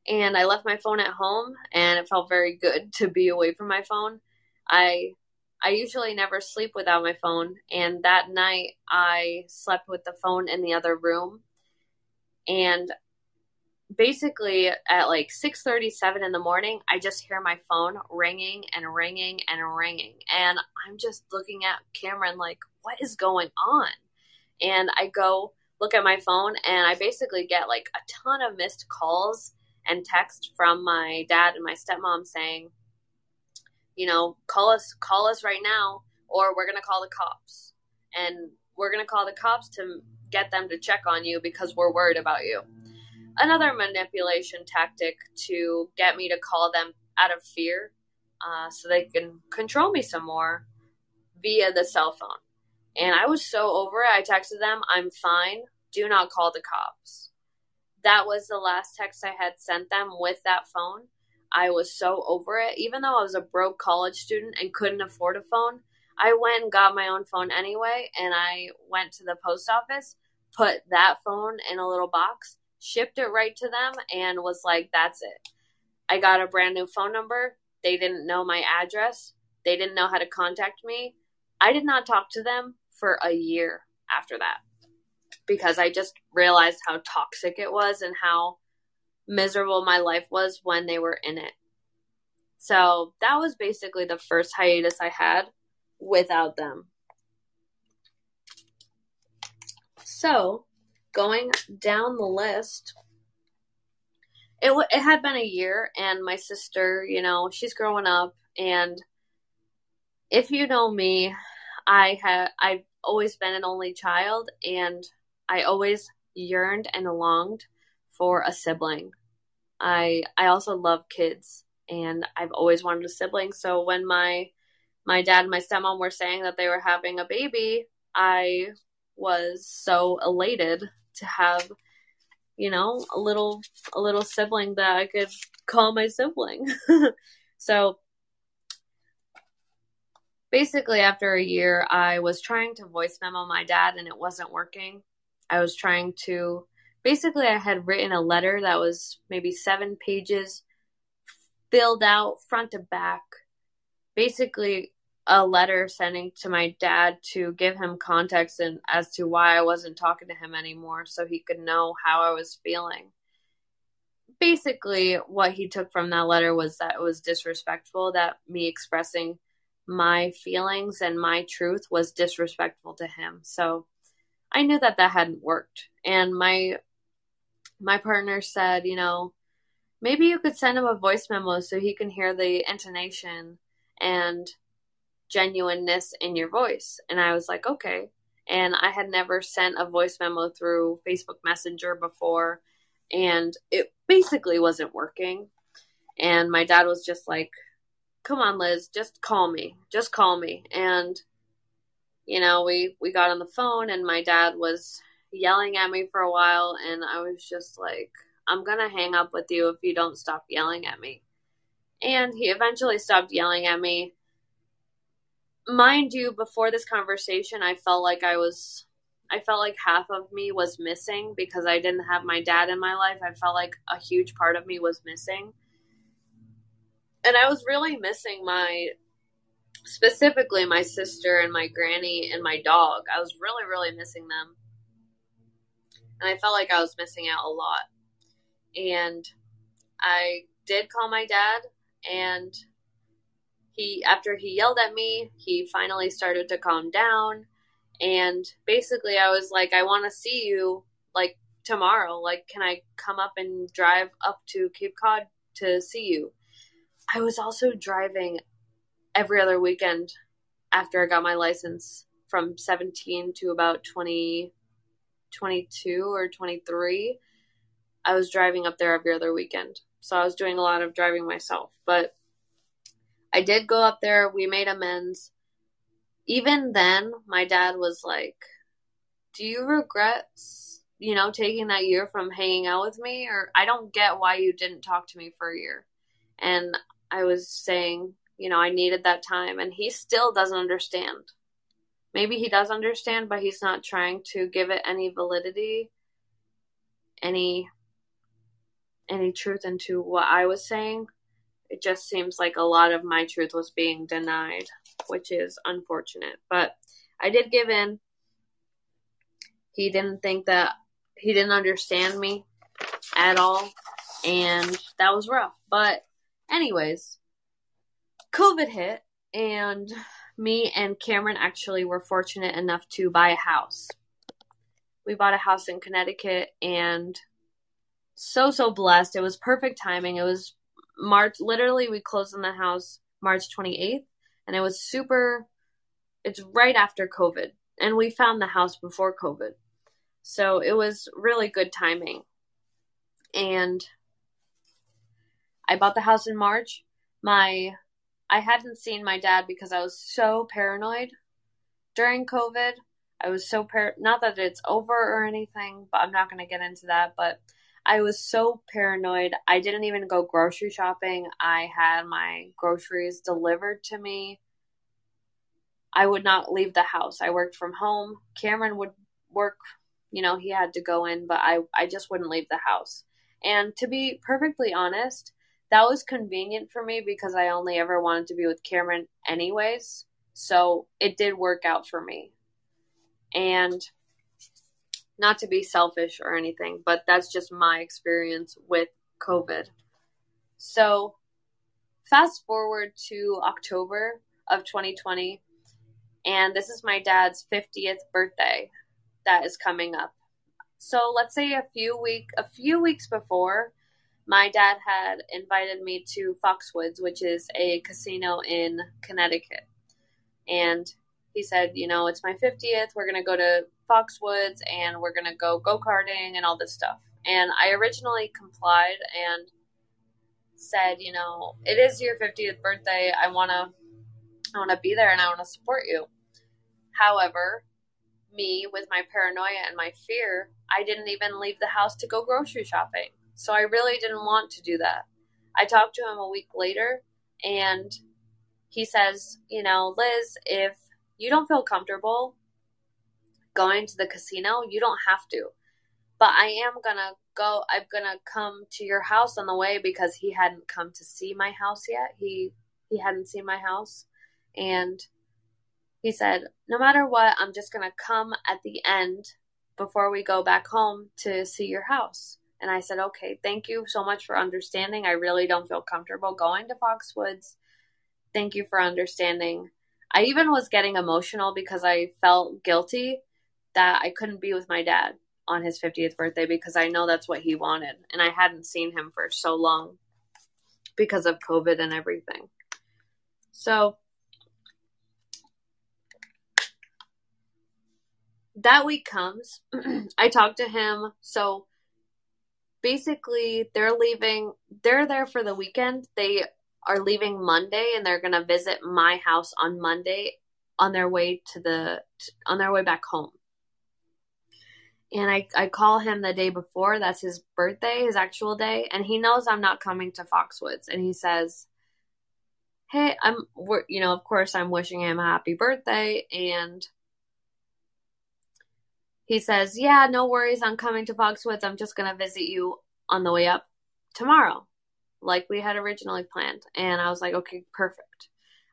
And I left my phone at home and it felt very good to be away from my phone. I I usually never sleep without my phone, and that night I slept with the phone in the other room. And basically at like 6:37 in the morning, I just hear my phone ringing and ringing and ringing, and I'm just looking at Cameron like, "What is going on?" And I go look at my phone, and I basically get like a ton of missed calls and text from my dad and my stepmom saying you know, call us call us right now or we're to call the cops. And we're to call the cops to get them to check on you because we're worried about you. Another manipulation tactic to get me to call them out of fear uh, so they can control me some more via the cell phone. And I was so over it. I texted them, I'm fine. Do not call the cops. That was the last text I had sent them with that phone. I was so over it. Even though I was a broke college student and couldn't afford a phone, I went and got my own phone anyway. And I went to the post office, put that phone in a little box, shipped it right to them, and was like, that's it. I got a brand new phone number. They didn't know my address, they didn't know how to contact me. I did not talk to them for a year after that because I just realized how toxic it was and how miserable my life was when they were in it. So that was basically the first hiatus I had without them. So, going down the list, it it had been a year, and my sister, you know, she's growing up, and if you know me, I have I've always been an only child, and I always yearned and longed for a sibling. I I also love kids and I've always wanted a sibling. So when my my dad and my stepmom were saying that they were having a baby, I was so elated to have you know a little a little sibling that I could call my sibling. so basically after a year I was trying to voice memo my dad and it wasn't working. I was trying to basically I had written a letter that was maybe seven pages filled out front to back. Basically a letter sending to my dad to give him context and as to why I wasn't talking to him anymore so he could know how I was feeling. Basically what he took from that letter was that it was disrespectful that me expressing my feelings and my truth was disrespectful to him. So I knew that that hadn't worked. And my my partner said, you know, maybe you could send him a voice memo so he can hear the intonation and genuineness in your voice. And I was like, okay. And I had never sent a voice memo through Facebook Messenger before, and it basically wasn't working. And my dad was just like, come on, Liz, just call me. Just call me. And, you know, we, we got on the phone, and my dad was yelling at me for a while, and I was just like, I'm gonna hang up with you if you don't stop yelling at me. And he eventually stopped yelling at me. Mind you, before this conversation, I felt like I was, I felt like half of me was missing because I didn't have my dad in my life. I felt like a huge part of me was missing. And I was really missing my specifically my sister and my granny and my dog. I was really, really missing them. And I felt like I was missing out a lot. And I did call my dad and he after he yelled at me, he finally started to calm down and basically I was like I want to see you like tomorrow. Like can I come up and drive up to Cape Cod to see you? I was also driving every other weekend after I got my license from 17 to about 20, 22 or 23. I was driving up there every other weekend. So I was doing a lot of driving myself. But I did go up there. We made amends. Even then, my dad was like, Do you regret, you know, taking that year from hanging out with me? Or I don't get why you didn't talk to me for a year. And I was saying, you know, I needed that time. And he still doesn't understand. Maybe he does understand, but he's not trying to give it any validity, any any truth into what I was saying. It just seems like a lot of my truth was being denied, which is unfortunate. But I did give in. He didn't think that he didn't understand me at all, and that was rough. But anyways, COVID hit, and me and Cameron actually were fortunate enough to buy a house. We bought a house in Connecticut and so so blessed. It was perfect timing. It was March literally we closed on the house March 28th and it was super it's right after COVID and we found the house before COVID. So it was really good timing. And I bought the house in March. My I hadn't seen my dad because I was so paranoid during COVID. I was so par not that it's over or anything, but I'm not going to get into that, but I was so paranoid. I didn't even go grocery shopping. I had my groceries delivered to me. I would not leave the house. I worked from home. Cameron would work, you know, he had to go in, but I I just wouldn't leave the house. And to be perfectly honest, that was convenient for me because I only ever wanted to be with Cameron anyways. So it did work out for me. And not to be selfish or anything, but that's just my experience with COVID. So fast forward to October of 2020, and this is my dad's 50th birthday that is coming up. So let's say a few week a few weeks before my dad had invited me to Foxwoods, which is a casino in Connecticut. And he said, you know, it's my 50th. We're going to go to Foxwoods and we're going to go go karting and all this stuff. And I originally complied and said, you know, it is your 50th birthday. I want to I want to be there and I want to support you. However, me with my paranoia and my fear, I didn't even leave the house to go grocery shopping. So I really didn't want to do that. I talked to him a week later and he says, you know, Liz, if you don't feel comfortable going to the casino, you don't have to. But I am going to go, I'm going to come to your house on the way because he hadn't come to see my house yet. He he hadn't seen my house and he said, "No matter what, I'm just going to come at the end before we go back home to see your house." And I said, okay, thank you so much for understanding. I really don't feel comfortable going to Foxwoods. Thank you for understanding. I even was getting emotional because I felt guilty that I couldn't be with my dad on his 50th birthday because I know that's what he wanted. And I hadn't seen him for so long because of COVID and everything. So that week comes. I talked to him. So basically they're leaving they're there for the weekend. They are leaving monday and they're going to visit my house on monday on their way to the on their way back home. And I, I call him the day before that's his birthday his actual day and he knows i'm not coming to foxwoods. And he says hey i'm you know of course i'm wishing him a happy birthday and he says, Yeah, no worries. I'm coming to Foxwoods. I'm just going to visit you on the way up tomorrow. like we had originally planned. And I was like, okay, perfect.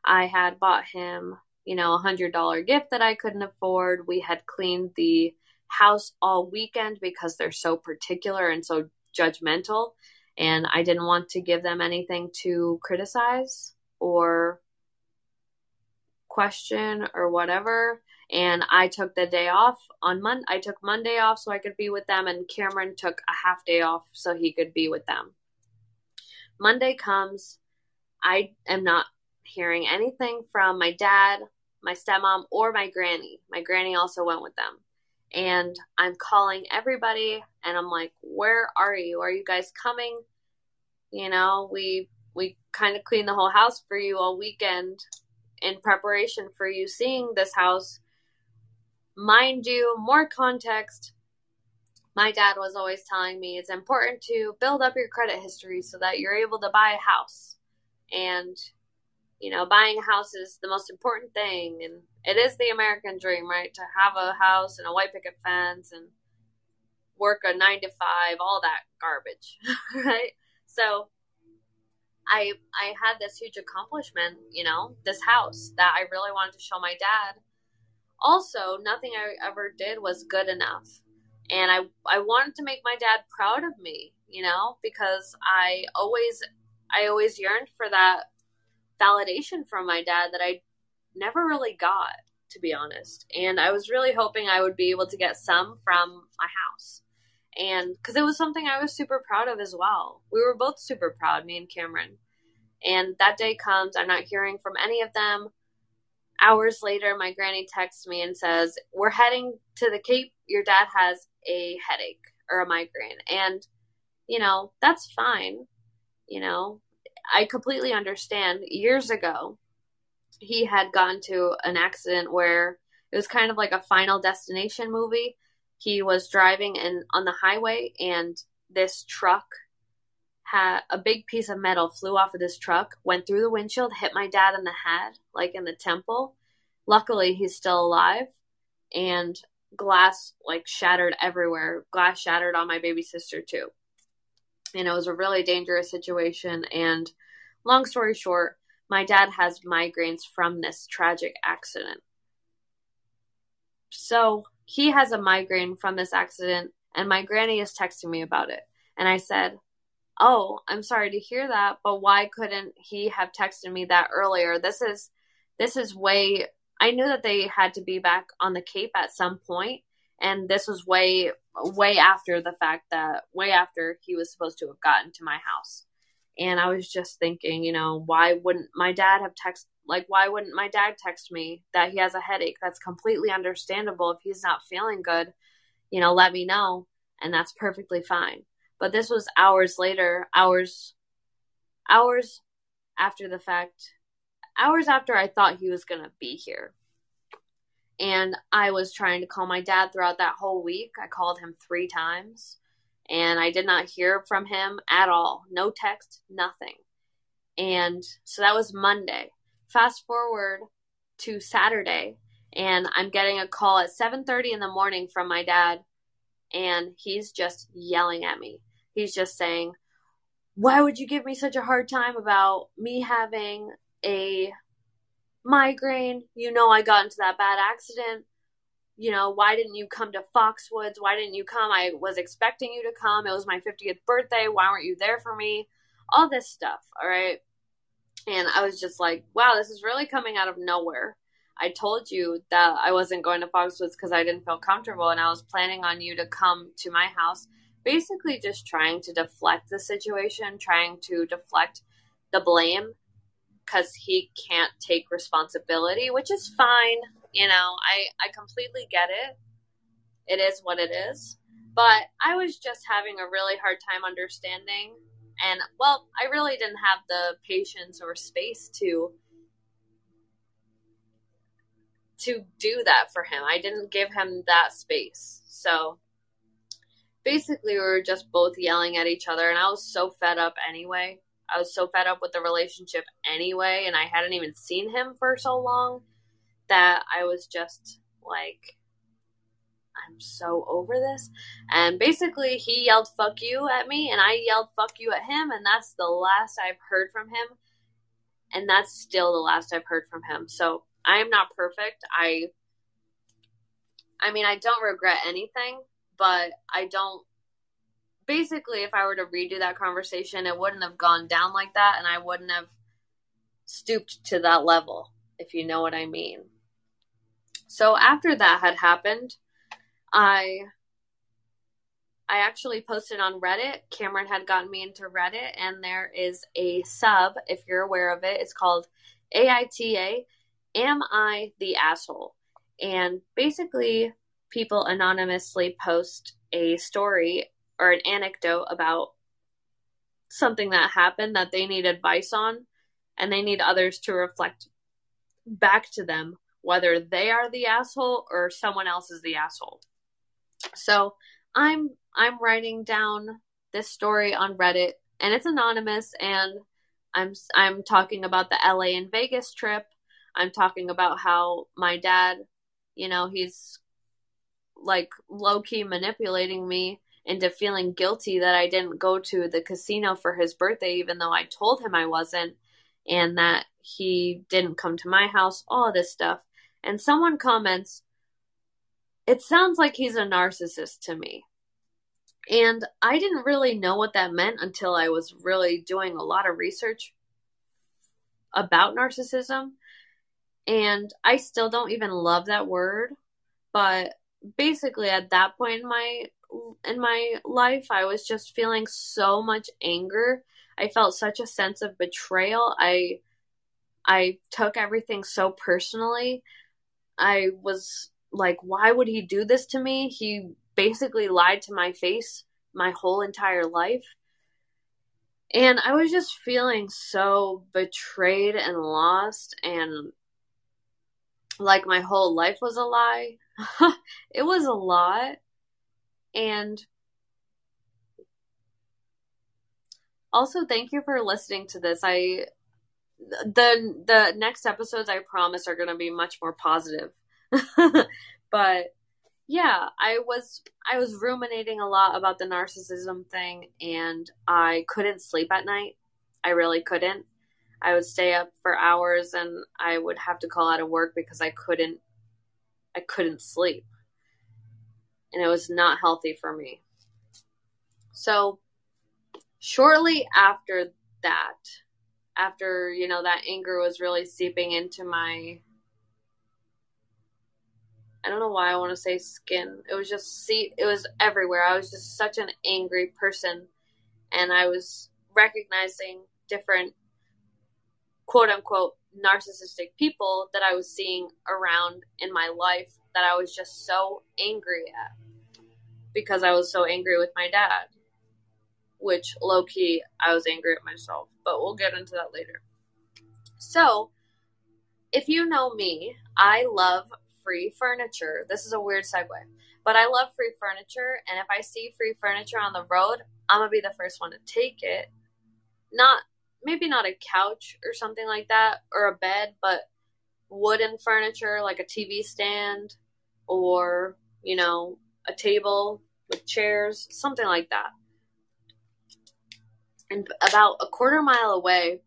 I had bought him, you know, a hundred dollar gift that I couldn't afford. We had cleaned the house all weekend because they're so particular and so judgmental. And I didn't want to give them anything to criticize or question or whatever. And I took the day off on Monday. I took Monday off so I could be with them, and Cameron took a half day off so he could be with them. Monday comes. I am not hearing anything from my dad, my stepmom, or my granny. My granny also went with them. And I'm calling everybody and I'm like, where are you? Are you guys coming? You know, we we kind of cleaned the whole house for you all weekend in preparation for you seeing this house. Mind you, more context. My dad was always telling me it's important to build up your credit history so that you're able to buy a house. And, you know, buying a house is the most important thing. And it is the American dream, right? To have a house and a white picket fence and work a nine to five, all that garbage, right? So I I had this huge accomplishment, you know, this house that I really wanted to show my dad. Also, nothing I ever did was good enough. And I I wanted to make my dad proud of me, you know, because I always I always yearned for that validation from my dad that I never really got, to be honest. And I was really hoping I would be able to get some from my house and because it was something I was super proud of as well. We were both super proud, me and Cameron. And that day comes, I'm not hearing from any of them. Hours later, my granny texts me and says, We're heading to the Cape. Your dad has a headache or a migraine. And, you know, that's fine. You know, I completely understand. Years ago, he had gone to an accident where it was kind of like a final destination movie he was driving and on the highway and this truck had a big piece of metal flew off of this truck, went through the windshield, hit my dad in the head, like in the temple. Luckily, he's still alive, and glass like shattered everywhere. Glass shattered on my baby sister too. And it was a really dangerous situation. And long story short, my dad has migraines from this tragic accident. So he has a migraine from this accident, and my granny is texting me about it. And I said, Oh, I'm sorry to hear that, but why couldn't he have texted me that earlier? This is this is way I knew that they had to be back on the Cape at some point, and this was way way after the fact that way after he was supposed to have gotten to my house. And I was just thinking, you know, why wouldn't my dad have texted like, why wouldn't my dad text me that he has a headache? That's completely understandable. If he's not feeling good, you know, let me know. And that's perfectly fine. But this was hours later, hours, hours after the fact, hours after I thought he was going to be here. And I was trying to call my dad throughout that whole week. I called him three times and I did not hear from him at all. No text, nothing. And so that was Monday fast forward to Saturday and I'm getting a call at 7:30 in the morning from my dad and he's just yelling at me. He's just saying, "Why would you give me such a hard time about me having a migraine? You know I got into that bad accident. You know, why didn't you come to Foxwoods? Why didn't you come? I was expecting you to come. It was my 50th birthday. Why weren't you there for me? All this stuff, all right? And I was just like, wow, this is really coming out of nowhere. I told you that I wasn't going to Foxwoods because I didn't feel comfortable, and I was planning on you to come to my house, basically just trying to deflect the situation, trying to deflect the blame because he can't take responsibility, which is fine. You know, I, I completely get it. It is what it is. But I was just having a really hard time understanding and well, I really didn't have the patience or space to to do that for him. I didn't give him that space. So basically we were just both yelling at each other and I was so fed up anyway. I was so fed up with the relationship anyway and I hadn't even seen him for so long that I was just like I'm so over this. And basically, he yelled fuck you at me, and I yelled fuck you at him, and that's the last I've heard from him. And that's still the last I've heard from him. So I am not perfect. I I mean, I don't regret anything, but I don't basically if I were to redo that conversation, it wouldn't have gone down like that and I wouldn't have stooped to that level, if you know what I mean. So after that had happened, I I actually posted on Reddit. Cameron had gotten me into Reddit, and there is a sub, if you're aware of it. It's called AITA Am I the Asshole? And basically, people anonymously post a story or an anecdote about something that happened that they need advice on, and they need others to reflect back to them whether they are the asshole or someone else is the asshole. So I'm I'm writing down this story on Reddit and it's anonymous and I'm I'm talking about the LA and Vegas trip. I'm talking about how my dad, you know, he's like low key manipulating me into feeling guilty that I didn't go to the casino for his birthday even though I told him I wasn't and that he didn't come to my house, all this stuff. And someone comments, it sounds like he's a narcissist to me. And I didn't really know what that meant until I was really doing a lot of research about narcissism. And I still don't even love that word, but basically at that point in my in my life, I was just feeling so much anger. I felt such a sense of betrayal. I I took everything so personally. I was like, why would he do this to me? He basically lied to my face my whole entire life. And I was just feeling so betrayed and lost and like my whole life was a lie. it was a lot. And also thank you for listening to this. I the the next episodes I promise are going to be much more positive. but yeah, I was I was ruminating a lot about the narcissism thing and I couldn't sleep at night. I really couldn't. I would stay up for hours and I would have to call out of work because I couldn't I couldn't sleep. And it was not healthy for me. So shortly after that, after, you know, that anger was really seeping into my I don't know why I want to say skin. It was just see it was everywhere. I was just such an angry person and I was recognizing different quote unquote narcissistic people that I was seeing around in my life that I was just so angry at because I was so angry with my dad. Which low key I was angry at myself, but we'll get into that later. So, if you know me, I love free furniture. This is a weird segue, but I love free furniture. And if I see free furniture on the road, I'm gonna be the first one to take it. Not maybe not a couch or something like that or a bed, but wooden furniture like a TV stand or, you know, a table with chairs, something like that. And about a quarter mile away,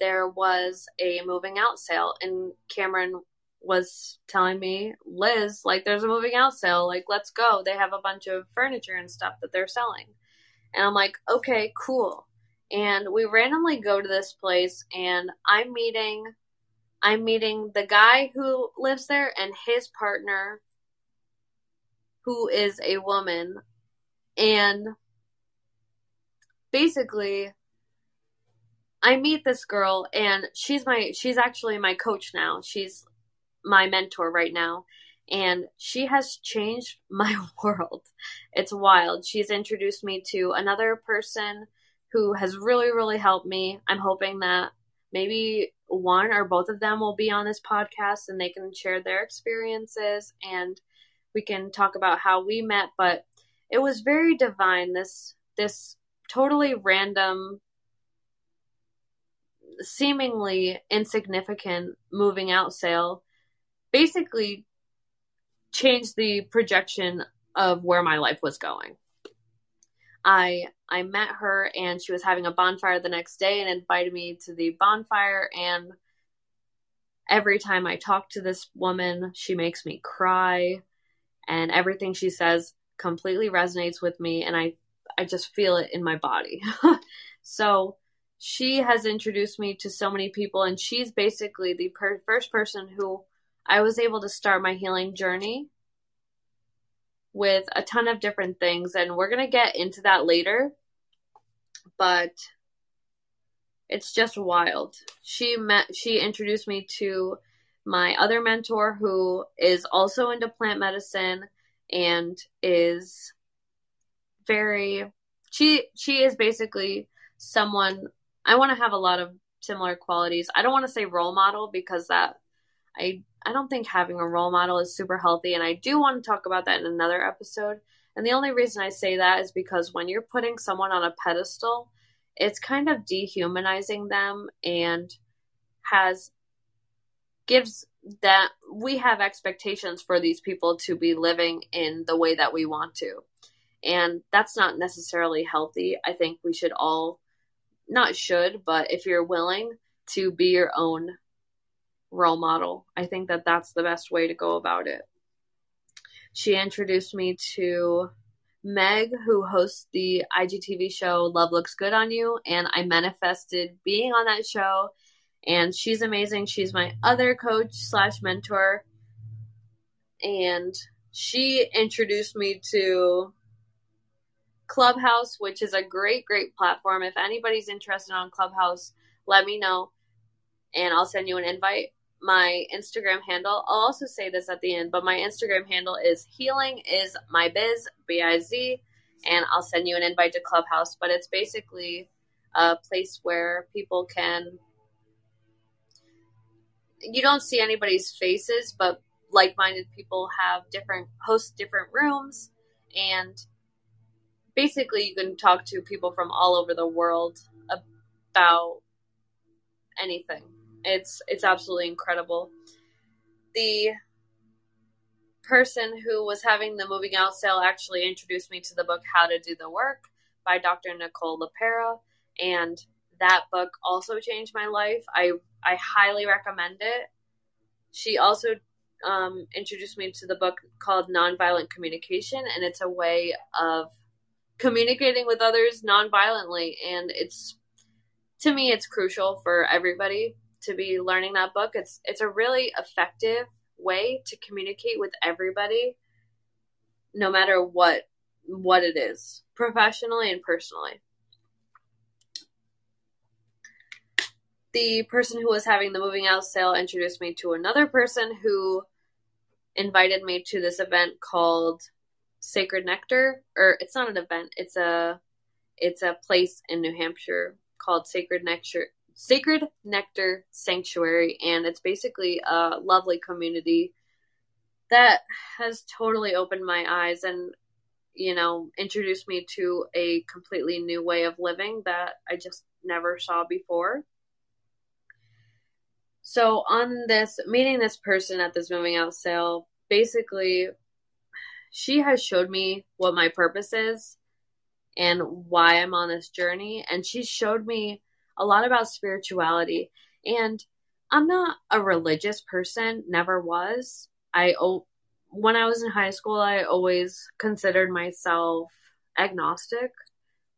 there was a moving out sale, and Cameron was telling me, Liz, like there's a moving out sale, like let's go. They have a bunch of furniture and stuff that they're selling. And I'm like, okay, cool. And we randomly go to this place and I'm meeting I'm meeting the guy who lives there and his partner who is a woman. And basically I meet this girl and she's my she's actually my coach now. She's my mentor right now and she has changed my world. It's wild. She's introduced me to another person who has really, really helped me. I'm hoping that maybe one or both of them will be on this podcast and they can share their experiences and we can talk about how we met. But it was very divine. This this totally random seemingly insignificant moving out sale basically changed the projection of where my life was going. I I met her and she was having a bonfire the next day and invited me to the bonfire. And every time I talk to this woman, she makes me cry. And everything she says completely resonates with me and I I just feel it in my body. so she has introduced me to so many people and she's basically the per- first person who I was able to start my healing journey with a ton of different things. And we're going to get into that later but it's just wild she met she introduced me to my other mentor who is also into plant medicine and is very she she is basically someone I want to have a lot of similar qualities. I don't want to say role model because that I I don't think having a role model is super healthy, and I do want to talk about that in another episode. And the only reason I say that is because when you're putting someone on a pedestal, it's kind of dehumanizing them and has gives that we have expectations for these people to be living in the way that we want to. And that's not necessarily healthy. I think we should all not should, but if you're willing to be your own role model. I think that that's the best way to go about it. She introduced me to Meg, who hosts the IGTV show Love Looks Good on You, and I manifested being on that show. And she's amazing. She's my other coach slash mentor. And she introduced me to Clubhouse, which is a great, great platform. If anybody's interested on Clubhouse, let me know and I'll send you an invite my Instagram handle. I'll also say this at the end, but my Instagram handle is healing is my biz, B I Z, and I'll send you an invite to Clubhouse. But it's basically a place where people can. You don't see anybody's faces, but like minded people have different, host different rooms, and basically you can talk to people from all over the world about anything it's it's absolutely incredible. The person who was having the moving out sale actually introduced me to the book How to Do the Work by Dr. Nicole LePera and that book also changed my life. I I highly recommend it. She also um, introduced me to the book called Nonviolent Communication, and it's a way of communicating with others nonviolently. And it's to me, it's crucial for everybody to be learning that book. It's it's a really effective way to communicate with everybody no matter what what it is, professionally and personally. The person who was having the moving out sale introduced me to another person who invited me to this event called Sacred Nectar or it's not an event, it's a it's a place in New Hampshire called Sacred Nectar Sacred Nectar Sanctuary, and it's basically a lovely community that has totally opened my eyes and you know introduced me to a completely new way of living that I just never saw before. So on this meeting this person at this moving out sale, basically she has showed me what my purpose is and why I'm on this journey and she showed me a lot about spirituality. And I'm not a religious person, never was. I when I was in high school, I always considered myself agnostic.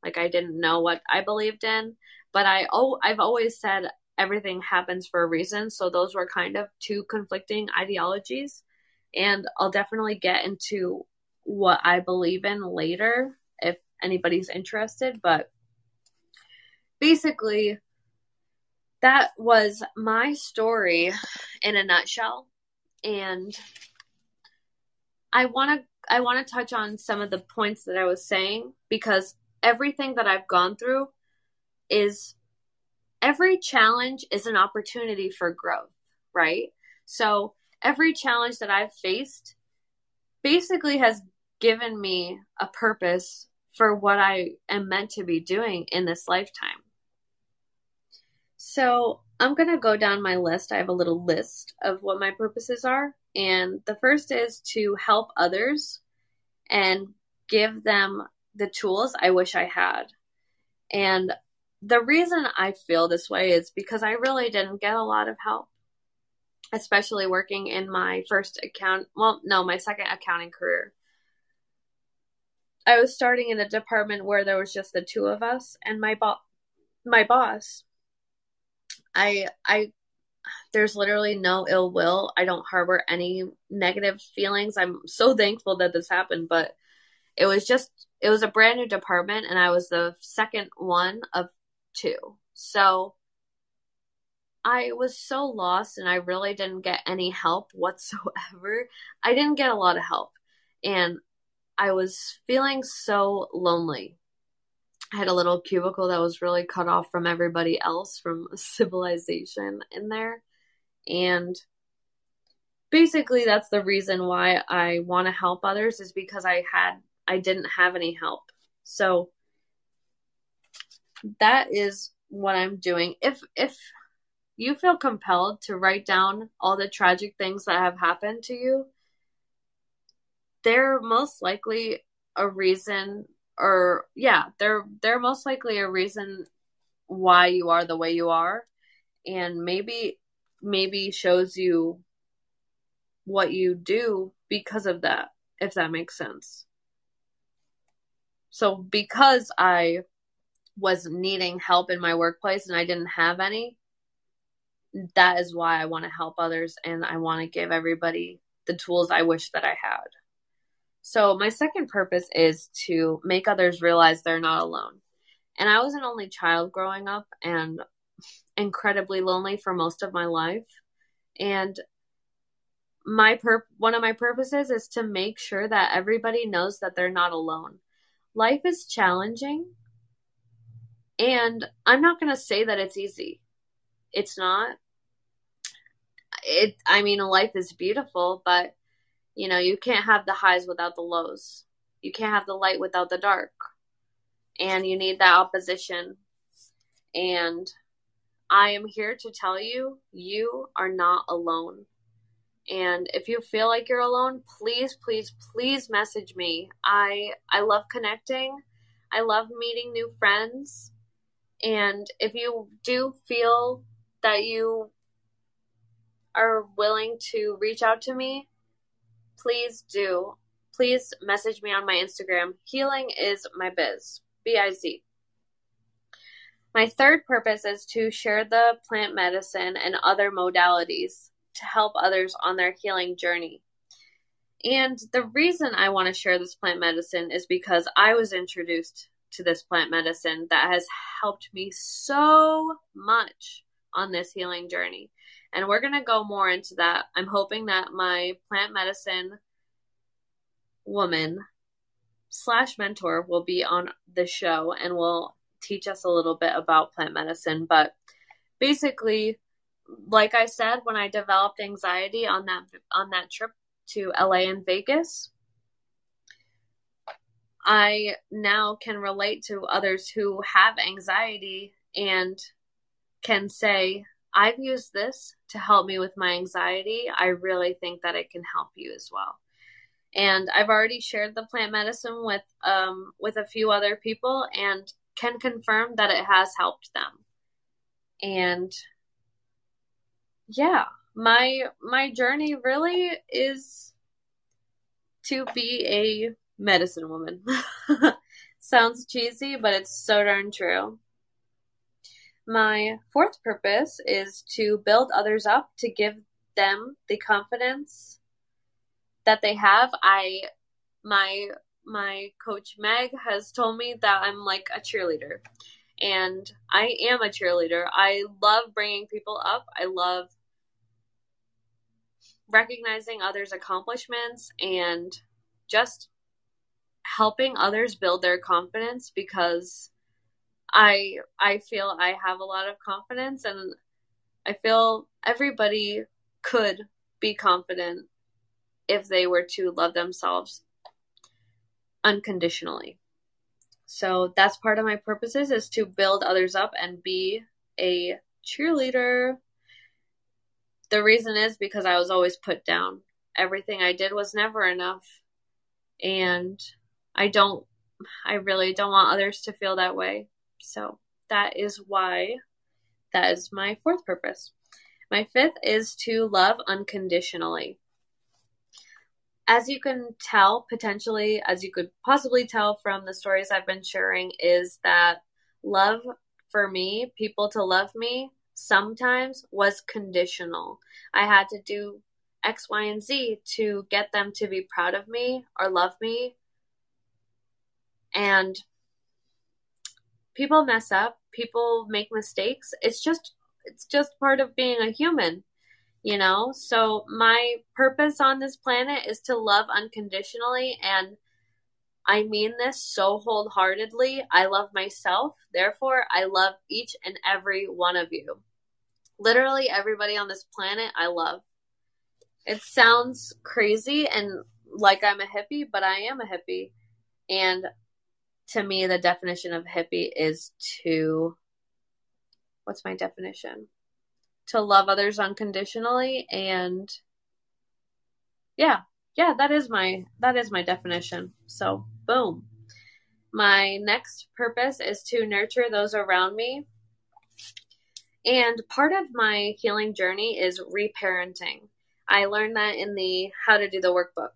Like I didn't know what I believed in, but I oh I've always said everything happens for a reason. So those were kind of two conflicting ideologies. And I'll definitely get into what I believe in later if anybody's interested, but basically, that was my story in a nutshell. And I want to I want to touch on some of the points that I was saying because everything that I've gone through is every challenge is an opportunity for growth, right? So every challenge that I've faced basically has given me a purpose for what I am meant to be doing in this lifetime. So I'm going to go down my list. I have a little list of what my purposes are. And the first is to help others and give them the tools I wish I had. And the reason I feel this way is because I really didn't get a lot of help, especially working in my first account, well, no, my second accounting career. I was starting in a department where there was just the two of us and my boss my boss I I there's literally no ill will. I don't harbor any negative feelings. I'm so thankful that this happened, but it was just it was a brand new department and I was the second one of two. So I was so lost and I really didn't get any help whatsoever. I didn't get a lot of help and I was feeling so lonely. I had a little cubicle that was really cut off from everybody else from civilization in there. And basically that's the reason why I want to help others is because I had I didn't have any help. So that is what I'm doing. If if you feel compelled to write down all the tragic things that have happened to you, they're most likely a reason or yeah, they're they're most likely a reason why you are the way you are and maybe maybe shows you what you do because of that if that makes sense. So because I was needing help in my workplace and I didn't have any, that is why I want to help others and I want to give everybody the tools I wish that I had. So, my second purpose is to make others realize they're not alone. And I was an only child growing up and incredibly lonely for most of my life. And my pur- one of my purposes is to make sure that everybody knows that they're not alone. Life is challenging and I'm not going to say that it's easy. It's not. It I mean life is beautiful, but you know, you can't have the highs without the lows. You can't have the light without the dark. And you need that opposition. And I am here to tell you, you are not alone. And if you feel like you're alone, please, please, please message me. I I love connecting. I love meeting new friends. And if you do feel that you are willing to reach out to me, please do. Please message me on my Instagram. Healing is my biz. B I Z. My third purpose is to share the plant medicine and other modalities to help others on their healing journey. And the reason I want to share this plant medicine is because I was introduced to this plant medicine that has helped me so much on this healing journey. And we're going to go more into that. I'm hoping that my plant medicine woman slash mentor will be on the show and will teach us a little bit about plant medicine. But basically, like I said, when I developed anxiety on that on that trip to LA and Vegas, I now can relate to others who have anxiety and can say, I've used this to help me with my anxiety. I really think that it can help you as well. And I've already shared the plant medicine with um, with a few other people and can confirm that it has helped them. And yeah, my my journey really is to be a medicine woman. Sounds cheesy, but it's so darn true. My fourth purpose is to build others up to give them the confidence that they have. I my my coach Meg has told me that I'm like a cheerleader. And I am a cheerleader. I love bringing people up. I love recognizing others' accomplishments and just helping others build their confidence because I I feel I have a lot of confidence and I feel everybody could be confident if they were to love themselves unconditionally. So that's part of my purposes is to build others up and be a cheerleader. The reason is because I was always put down everything I did was never enough. And I don't, I really don't want others to feel that way. So that is why that is my fourth purpose. My fifth is to love unconditionally. As you can tell, potentially, as you could possibly tell from the stories I've been sharing, is that love for me, people to love me, sometimes was conditional. I had to do X, Y, and Z to get them to be proud of me or love me. And people mess up, people make mistakes. It's just it's just part of being a human, you know? So my purpose on this planet is to love unconditionally and I mean this so wholeheartedly. I love myself, therefore I love each and every one of you. Literally everybody on this planet I love. It sounds crazy and like I'm a hippie, but I am a hippie. And to me, the definition of hippie is to what's my definition? To love others unconditionally and yeah, yeah, that is my that is my definition. So, boom. My next purpose is to nurture those around me. And part of my healing journey is reparenting. I learned that in the How to Do the Workbook.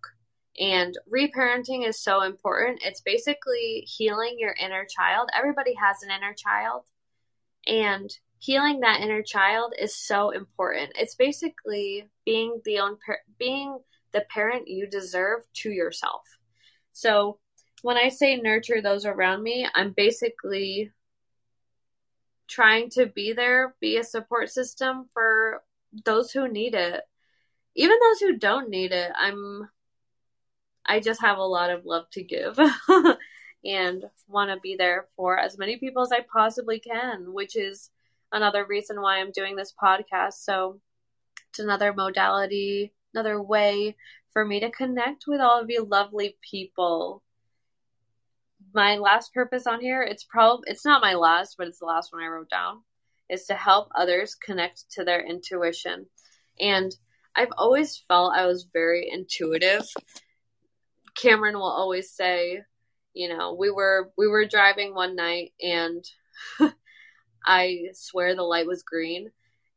And reparenting is so important. It's basically healing your inner child. Everybody has an inner child. And healing that inner child is so important. It's basically being the own being the parent you deserve to yourself. So, when I say nurture those around me, I'm basically trying to be there, be a support system for those who need it. Even those who don't need it, I'm I just have a lot of love to give and want to be there for as many people as I possibly can, which is another reason why I'm doing this podcast. So it's another modality, another way for me to connect with all of you lovely people. My last purpose on here, it's probably it's not my last, but it's the last one I wrote down, is to help others connect to their intuition. And I've always felt I was very intuitive. Cameron will always say, you know, we were we were driving one night and I swear the light was green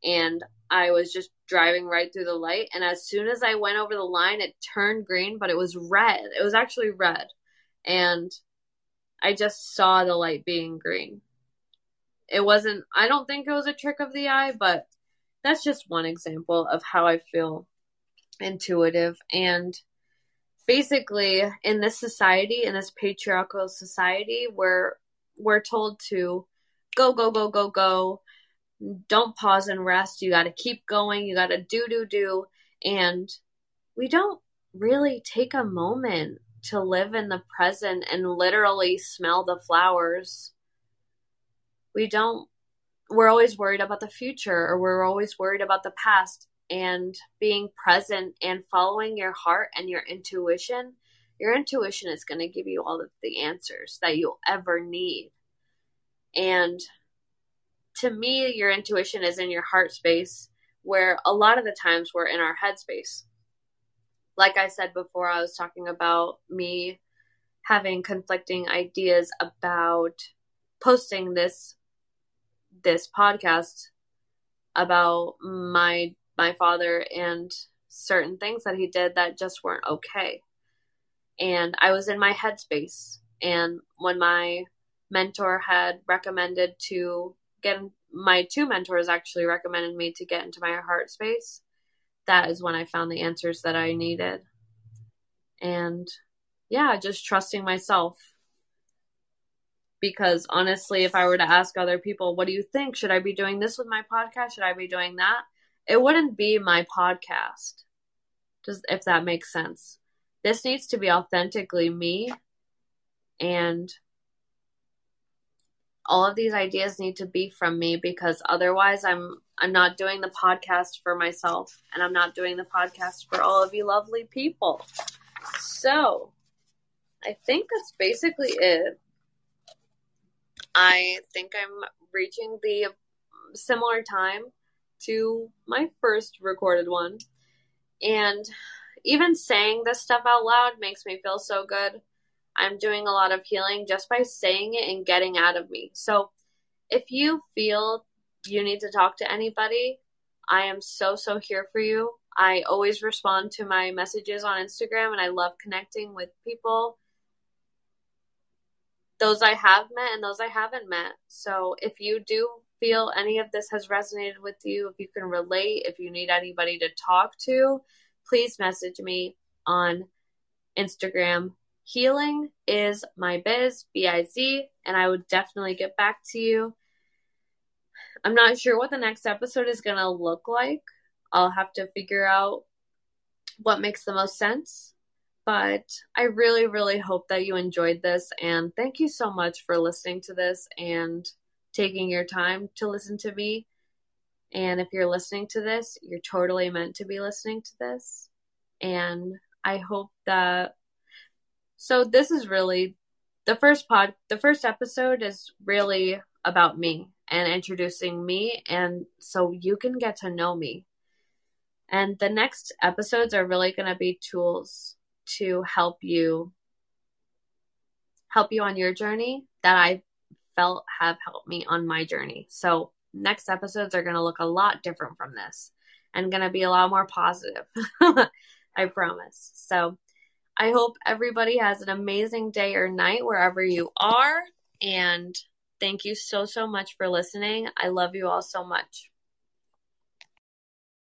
and I was just driving right through the light. And as soon as I went over the line, it turned green, but it was red. It was actually red. And I just saw the light being green. It wasn't, I don't think it was a trick of the eye, but that's just one example of how I feel intuitive. And basically, in this society, in this patriarchal society, where we're told to go, go, go, go, go. Don't pause and rest. You got to keep going. You got to do, do, do. And we don't really take a moment to live in the present and literally smell the flowers. We don't, we're always worried about the future or we're always worried about the past. And being present and following your heart and your intuition, your intuition is going to give you all of the answers that you'll ever need. And to me, your intuition is in your heart space, where a lot of the times we're in our head space. Like I said before, I was talking about me having conflicting ideas about posting this this podcast about my my father and certain things that he did that just weren't okay. And I was in my headspace. And when my mentor had recommended to get my two mentors actually recommended me to get into my heart space that is when i found the answers that i needed. And yeah just trusting myself. Because honestly if i were to ask other people what do you think? Should i be doing this with my podcast? Should i be doing that it wouldn't be my podcast just if that makes sense this needs to be authentically me and all of these ideas need to be from me because otherwise I'm I'm not doing the podcast for myself and I'm not doing the podcast for all of you lovely people. So, I think that's basically it. I think I'm reaching the similar time to my first recorded one. And even saying this stuff out loud makes me feel so good. I'm doing a lot of healing just by saying it and getting out of me. So if you feel you need to talk to anybody, I am so, so here for you. I always respond to my messages on Instagram and I love connecting with people. Those I have met and those I haven't met. So if you do feel any of this has resonated with you, if you can relate, if you need anybody to talk to, please message me on Instagram. Healing is my biz, B I Z, and I would definitely get back to you. I'm not sure what the next episode is going to look like. I'll have to figure out what makes the most sense. But I really, really hope that you enjoyed this. And thank you so much for listening to this and taking your time to listen to me. And if you're listening to this, you're totally meant to be listening to this. And I hope that. So, this is really the first pod, the first episode is really about me and introducing me. And so you can get to know me. And the next episodes are really going to be tools to help you help you on your journey that I felt have helped me on my journey. So next episodes are going to look a lot different from this and going to be a lot more positive. I promise. So I hope everybody has an amazing day or night wherever you are and Thank you so, so much for listening. I love you all so much.